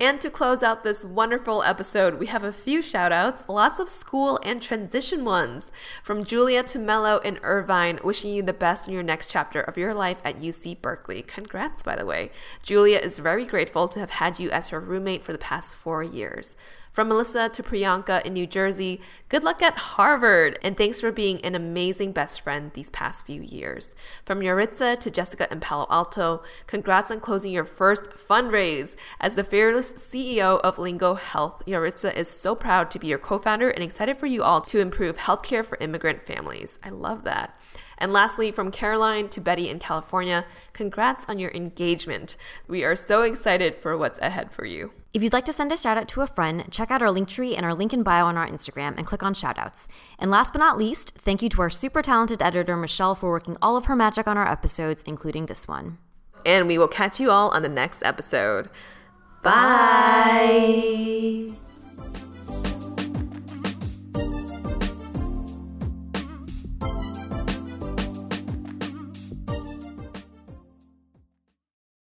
And to close out this wonderful episode, we have a few shout outs, lots of school and transition ones. From Julia to Mello in Irvine, wishing you the best in your next chapter of your life at UC Berkeley. Congrats, by the way. Julia is very grateful to have had you as her roommate for the past four years. From Melissa to Priyanka in New Jersey, good luck at Harvard, and thanks for being an amazing best friend these past few years. From Yaritza to Jessica in Palo Alto, congrats on closing your first fundraise. As the fearless CEO of Lingo Health, Yaritza is so proud to be your co founder and excited for you all to improve healthcare for immigrant families. I love that. And lastly, from Caroline to Betty in California, congrats on your engagement. We are so excited for what's ahead for you.
If you'd like to send a shout out to a friend, check out our link tree and our link in bio on our Instagram and click on shoutouts. And last but not least, thank you to our super talented editor, Michelle, for working all of her magic on our episodes, including this one.
And we will catch you all on the next episode. Bye.